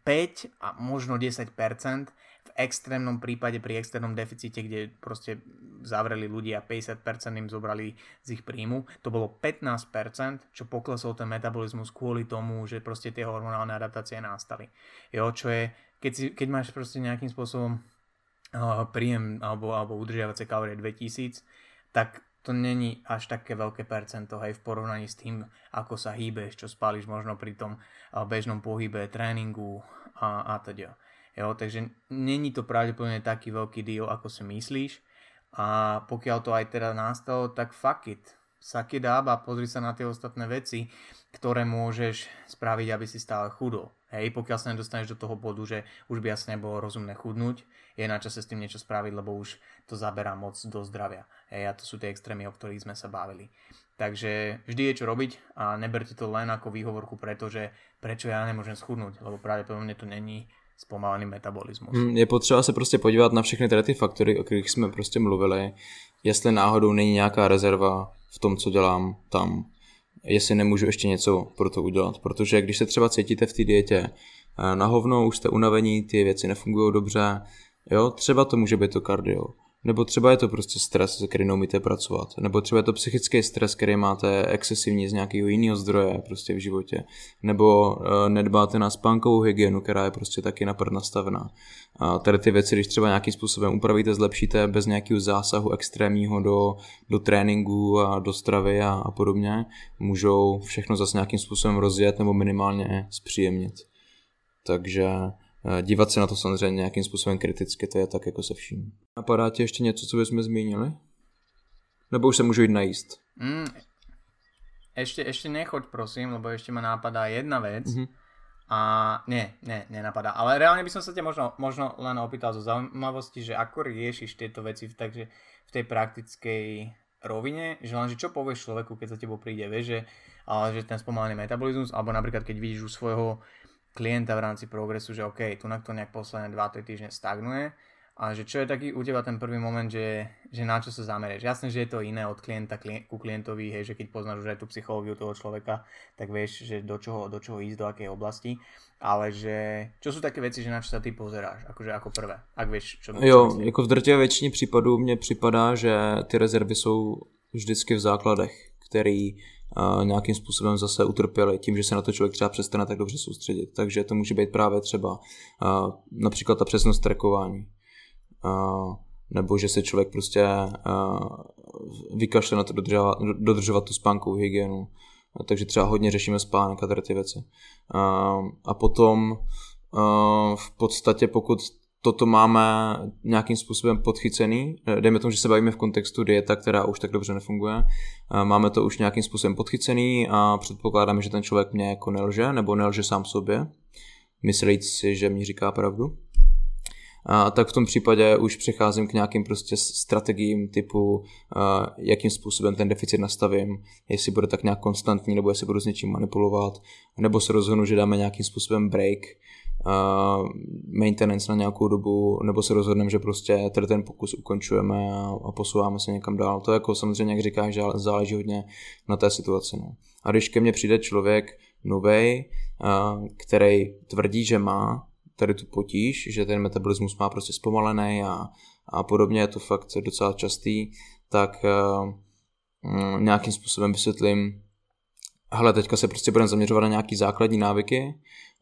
5 a možno 10% v extrémnom prípade pri externom deficite, kde proste zavreli ľudia 50% im zobrali z ich príjmu, to bolo 15%, čo poklesol ten metabolizmus kvôli tomu, že proste tie hormonálne adaptácie nastali. Jo, čo je, keď, si, keď máš proste nejakým spôsobom uh, príjem alebo, alebo udržiavacie kalórie 2000, tak to není až také veľké percento hej, v porovnaní s tým, ako sa hýbeš, čo spálíš možno pri tom bežnom pohybe, tréningu a, a teda. Jo, takže není to pravdepodobne taký veľký deal, ako si myslíš a pokiaľ to aj teda nastalo, tak fuck it. Suck it up a pozri sa na tie ostatné veci. Ktoré môžeš spraviť, aby si stále chudol. Hej, pokiaľ sa nedostaneš do toho bodu, že už by asi nebolo rozumné chudnúť, je na čase s tým niečo spraviť, lebo už to zaberá moc do zdravia. Hej, a to sú tie extrémy, o ktorých sme sa bavili. Takže vždy je čo robiť a neberte to len ako výhovorku, pretože prečo ja nemôžem schudnúť, lebo pravdepodobne to není spomalený metabolismus. Hmm, je potřeba se prostě podívat na všechny tady ty faktory, o kterých jsme prostě mluvili, jestli náhodou není nějaká rezerva v tom, co dělám tam, jestli nemůžu ještě něco pro to udělat, protože když se třeba cítíte v té dietě eh, na hovno, už jste unavení, ty věci nefungují dobře, jo, třeba to může být to kardio, nebo třeba je to prostě stres, se kterým neumíte pracovat. Nebo třeba je to psychický stres, který máte excesivní z nějakého jiného zdroje prostě v životě. Nebo uh, nedbáte na spánkovou hygienu, která je prostě taky na prd nastavená. A tady ty věci, když třeba nějakým způsobem upravíte, zlepšíte bez nějakého zásahu extrémního do, do tréninku a do stravy a, a podobně, můžou všechno zase nějakým způsobem rozjet nebo minimálně zpříjemnit. Takže dívat se na to samozřejmě nějakým způsobem kriticky, to je tak jako se vším. Napadá ti ještě něco, co bychom zmínili? Nebo už se můžu jít najíst? Mm, ešte, ešte nechoď prosím, lebo ešte ma napadá jedna vec. Mm-hmm. A nie, nie, nenapadá. Ale reálne by som sa ťa možno, možno len opýtal zo zaujímavosti, že ako riešiš tieto veci v, takže v tej praktickej rovine, že len, že čo povieš človeku, keď za tebou príde, vieš, že, ale, že ten spomalený metabolizmus, alebo napríklad keď vidíš u svojho klienta v rámci progresu, že OK, tu na to nejak posledné 2-3 týždne stagnuje a že čo je taký u teba ten prvý moment, že, že na čo sa zamerieš. Jasné, že je to iné od klienta klien, ku klientovi, hej, že keď poznáš už aj tú psychológiu toho človeka, tak vieš, že do čoho, do čoho ísť, do akej oblasti, ale že čo sú také veci, že na čo sa ty pozeráš, akože ako prvé, ak vieš, čo Jo, jako v drtivé většině případů mně připadá, že ty rezervy jsou vždycky v základech, který nějakým způsobem zase utrpěli tím, že se na to člověk třeba přestane tak dobře soustředit. Takže to může být právě třeba například ta přesnost trackování. Nebo že se člověk prostě vykašle na to dodržovat, dodržovat tu spánkovou hygienu. Takže třeba hodně řešíme spánek a tady ty věci. A potom v podstatě pokud toto máme nějakým způsobem podchycený. Eh, dejme tomu, že se bavíme v kontextu dieta, která už tak dobře nefunguje. Eh, máme to už nějakým způsobem podchycený a předpokládáme, že ten člověk mě jako nelže, nebo nelže sám sobě, myslíc si, že mi říká pravdu. A tak v tom případě už přecházím k nějakým prostě strategiím typu, eh, jakým způsobem ten deficit nastavím, jestli bude tak nějak konstantní, nebo jestli budu s něčím manipulovat, nebo se rozhodnu, že dáme nějakým způsobem break, maintenance na nějakou dobu, nebo se rozhodneme, že prostě tady ten pokus ukončujeme a, a posouváme se někam dál. To jako samozřejmě, jak říkáš, záleží hodně na té situaci. No. A když ke mně přijde člověk uh, který tvrdí, že má tady tu potíž, že ten metabolismus má prostě zpomalený a, a podobně, je to fakt docela častý, tak uh, nějakým způsobem vysvětlím, hele, teďka se prostě budeme zaměřovat na nějaký základní návyky,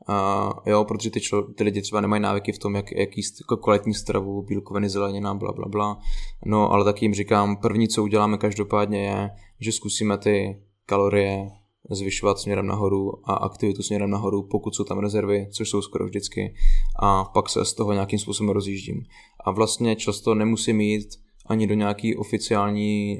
a jo, protože ty, člo, ty lidi třeba nemají návyky v tom, jak, jak jíst kvalitní stravu, bílkoviny, zelenina, bla, bla, bla. No, ale taky jim říkám, první, co uděláme každopádně je, že zkusíme ty kalorie zvyšovat směrem nahoru a aktivitu směrem nahoru, pokud jsou tam rezervy, což jsou skoro vždycky, a pak se z toho nějakým způsobem rozjíždím. A vlastně často nemusím mít ani do nějaký oficiální e,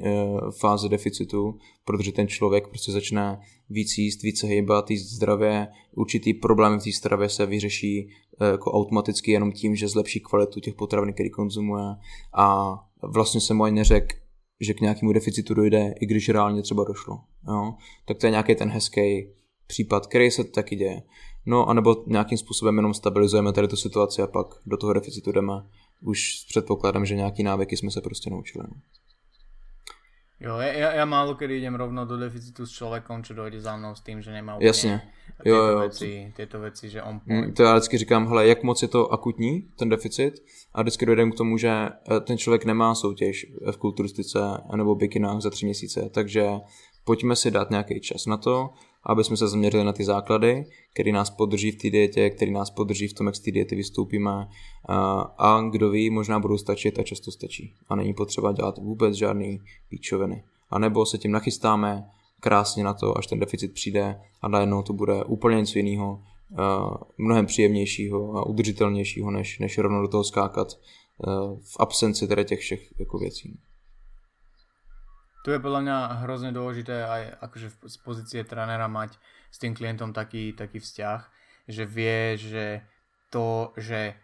fáze deficitu, protože ten člověk prostě začne víc jíst, více hejbat, jíst zdravě, určitý problém v té stravě se vyřeší e, jako automaticky jenom tím, že zlepší kvalitu těch potravin, který konzumuje a vlastně se mu ani neřekl, že k nějakému deficitu dojde, i když reálně třeba došlo. Jo? Tak to je nějaký ten hezký případ, který se taky děje. No, anebo nějakým způsobem jenom stabilizujeme tady tu situaci a pak do toho deficitu jdeme už s předpokladem, že nějaký návyky jsme se prostě naučili. No. Jo, ja, ja málo kedy idem rovno do deficitu s človekom, čo dojde za mnou s tým, že nemá úplne Jasně. Jo, tieto, jo, veci, tieto veci, že on point. To já vždycky říkám, hele, jak moc je to akutní, ten deficit, a vždycky dojdem k tomu, že eh, ten člověk nemá soutěž v kulturistice nebo bikinách za tři měsíce, takže pojďme si dát nějaký čas na to, aby jsme se zaměřili na ty základy, který nás podrží v té dietě, který nás podrží v tom, jak z té diety vystoupíme a kdo ví, možná budou stačit a často stačí. A není potřeba dělat vůbec žádný píčoviny. A nebo se tím nachystáme krásně na to, až ten deficit přijde a najednou to bude úplně něco jiného, mnohem příjemnějšího a udržitelnějšího, než, než rovnou do toho skákat v absenci teda těch všech jako věcí. Tu je podľa mňa hrozne dôležité aj akože z pozície trénera mať s tým klientom taký, taký vzťah, že vie, že to, že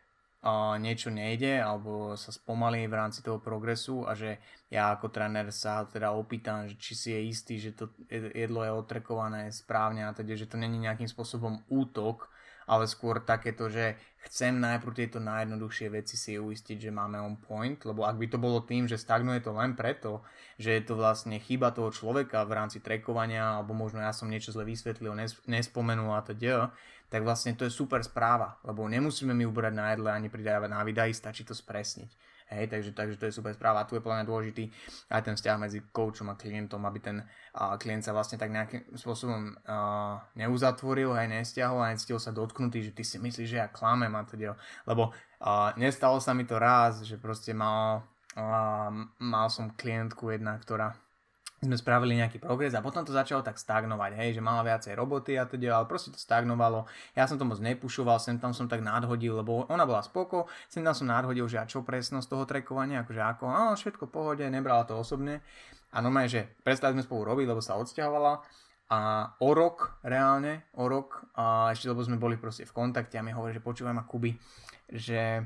uh, niečo nejde alebo sa spomalí v rámci toho progresu a že ja ako tréner sa teda opýtam, že či si je istý, že to jedlo je otrekované správne a teda, že to není nejakým spôsobom útok, ale skôr takéto, že chcem najprv tieto najjednoduchšie veci si uistiť, že máme on point, lebo ak by to bolo tým, že stagnuje to len preto, že je to vlastne chyba toho človeka v rámci trekovania, alebo možno ja som niečo zle vysvetlil, nespomenul a teda, tak vlastne to je super správa, lebo nemusíme mi ubrať na jedle ani pridávať na výdaj, stačí to spresniť. Hej, takže, takže to je super správa. A tu je plne dôležitý aj ten vzťah medzi coachom a klientom, aby ten uh, klient sa vlastne tak nejakým spôsobom uh, neuzatvoril, aj nestiahol a necítil sa dotknutý, že ty si myslíš, že ja klamem a teda. Lebo uh, nestalo sa mi to raz, že proste mal, uh, mal som klientku jedna, ktorá sme spravili nejaký progres a potom to začalo tak stagnovať, hej, že mala viacej roboty a teda, ale proste to stagnovalo. Ja som to moc nepušoval, sem tam som tak nadhodil, lebo ona bola spoko, sem tam som nadhodil, že a čo presnosť toho trekovania, akože ako, a všetko pohode, nebrala to osobne. A normálne, že prestali sme spolu robiť, lebo sa odsťahovala a o rok, reálne, o rok, a ešte lebo sme boli proste v kontakte a mi hovorí, že počúvaj ma Kuby, že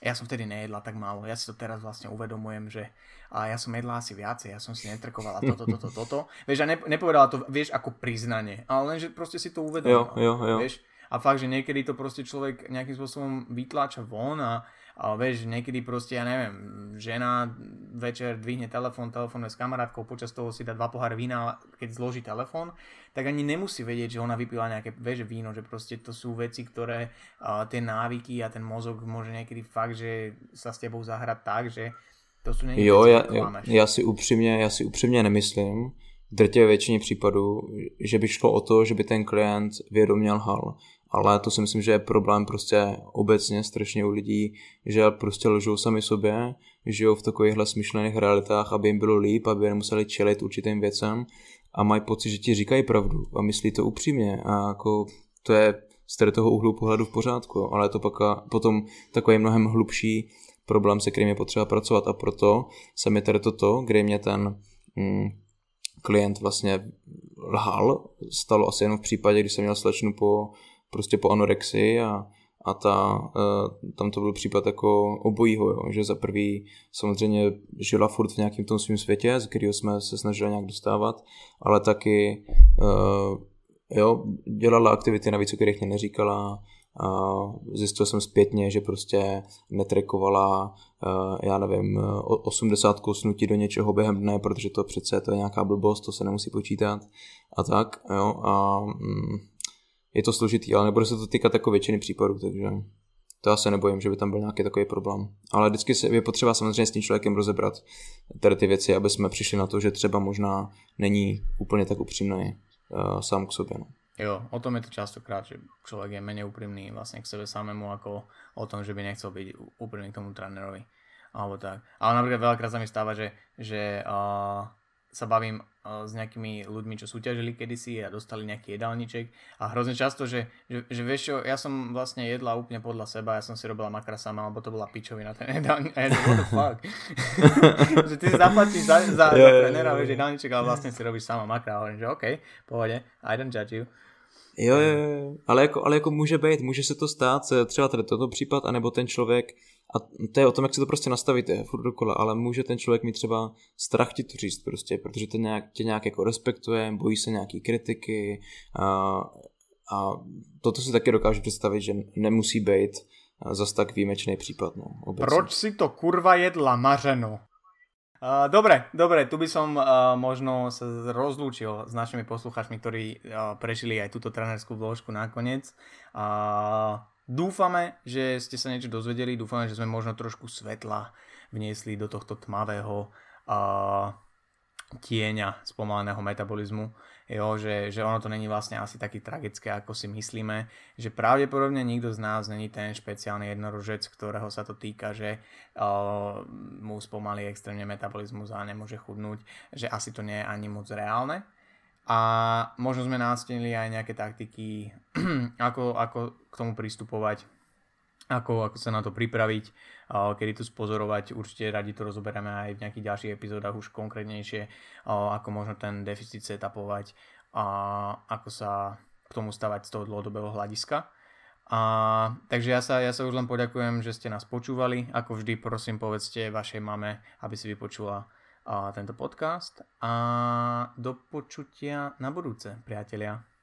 ja som vtedy nejedla tak málo. Ja si to teraz vlastne uvedomujem, že a ja som jedla asi viacej, ja som si netrkovala toto, *laughs* toto, toto. Vieš, a ne, nepovedala to, vieš, ako priznanie, ale len, že proste si to uvedomila. Jo, jo, jo. Vieš? A fakt, že niekedy to proste človek nejakým spôsobom vytláča von a, a vieš, niekedy proste, ja neviem, žena večer dvihne telefón, telefonuje s kamarátkou, počas toho si dá dva pohár vína, keď zloží telefón, tak ani nemusí vedieť, že ona vypila nejaké, vieš, víno, že proste to sú veci, ktoré uh, tie návyky a ten mozog môže niekedy fakt, že sa s tebou zahrať tak, že to sú niekedy jo, ja, ja, si upřímně, já si upřímně nemyslím, v drtivé většině případů, že by šlo o to, že by ten klient vědomě lhal ale to si myslím, že je problém prostě obecně strašně u lidí, že prostě lžou sami sobě, žijou v takovýchhle smyšlených realitách, aby jim bylo líp, aby nemuseli čelit určitým věcem a mají pocit, že ti říkají pravdu a myslí to upřímně a jako to je z tady toho úhlu pohledu v pořádku, ale je to pak potom takový mnohem hlubší problém, se kterým je potřeba pracovat a proto se mi tady toto, kde mě ten mm, klient vlastně lhal, stalo asi jenom v případě, když jsem měl slečnu po prostě po anorexii a, a ta, uh, tam to byl případ jako obojího, jo, že za prvý samozřejmě žila furt v nějakém tom svém světě, z kterého jsme se snažili nějak dostávat, ale taky uh, jo, dělala aktivity navíc, o kterých mě neříkala, zjistil jsem zpětně, že prostě netrekovala, já nevím, 80 kusnutí do něčeho během dne, protože to přece to je nějaká blbost, to se nemusí počítat a tak, jo, a mm, je to složitý, ale nebude se to týkat jako většiny případů, takže to já se nebojím, že by tam byl nějaký takový problém. Ale vždycky se, je potřeba samozřejmě s tím člověkem rozebrat tady ty věci, aby jsme přišli na to, že třeba možná není úplně tak upřímný uh, sám k sobě. No. Jo, o tom je to častokrát, že človek je menej úprimný vlastne k sebe samému ako o tom, že by nechcel byť úprimný k tomu trénerovi. Alebo tak. Ale napríklad veľakrát sa mi stáva, že, že uh, sa bavím uh, s nejakými ľuďmi, čo súťažili kedysi a dostali nejaký jedálniček a hrozne často, že, že, že vieš čo, ja som vlastne jedla úplne podľa seba, ja som si robila makra sama, alebo to bola pičovina ten jedálniček a ja what the fuck. *laughs* že ty si zaplatíš za, za, yeah, za trénera, vieš, jedálniček, ale vlastne si robíš sama makra a hovorím, že OK, pohode, I don't judge you. Jo, jo, jo. Ale, jako, ale jako může být, může se to stát, třeba tady toto případ, anebo ten člověk a to je o tom, jak si to prostě nastavíte furt dokola, ale může ten člověk mít třeba strach ti to říct prostě, protože ten nějak, tě nějak jako respektuje, bojí se nějaký kritiky a, a toto si taky dokážu představit, že nemusí být zas tak výjimečný případ. No, obecně. Proč si to kurva jedla mařeno? Dobre, dobre, tu by som uh, možno sa rozlúčil s našimi poslucháčmi, ktorí uh, prežili aj túto trenerskú vložku nakoniec. Uh, Dúfame, že ste sa niečo dozvedeli, dúfame, že sme možno trošku svetla vniesli do tohto tmavého uh, tieňa spomaleného metabolizmu, jo, že, že ono to není vlastne asi taký tragické, ako si myslíme, že pravdepodobne nikto z nás není ten špeciálny jednorožec, ktorého sa to týka, že uh, mu spomalí extrémne metabolizmus a nemôže chudnúť, že asi to nie je ani moc reálne, a možno sme nástenili aj nejaké taktiky, *clears throat* ako, ako k tomu pristupovať, ako, ako sa na to pripraviť, kedy to spozorovať. Určite radi to rozoberieme aj v nejakých ďalších epizódach už konkrétnejšie, ako možno ten deficit setapovať, a ako sa k tomu stavať z toho dlhodobého hľadiska. A, takže ja sa, ja sa už len poďakujem, že ste nás počúvali. Ako vždy, prosím, povedzte vašej mame, aby si vypočula a, tento podcast. A do počutia na budúce, priatelia.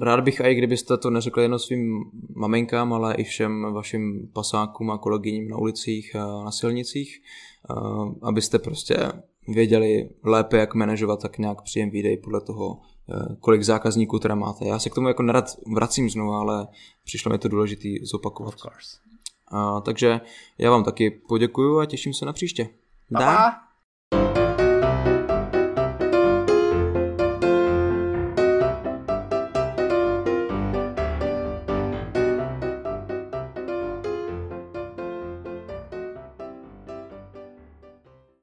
Rád bych, i kdybyste to neřekli jenom svým maminkám, ale i všem vašim pasákům a kolegyním na ulicích a na silnicích, abyste prostě věděli lépe, jak manažovat tak nějak příjem výdej podle toho, eh, kolik zákazníků teda máte. Já se k tomu jako nerad vracím znovu, ale přišlo mi to důležitý zopakovat. A, takže já vám taky poděkuju a těším se na příště. Pa.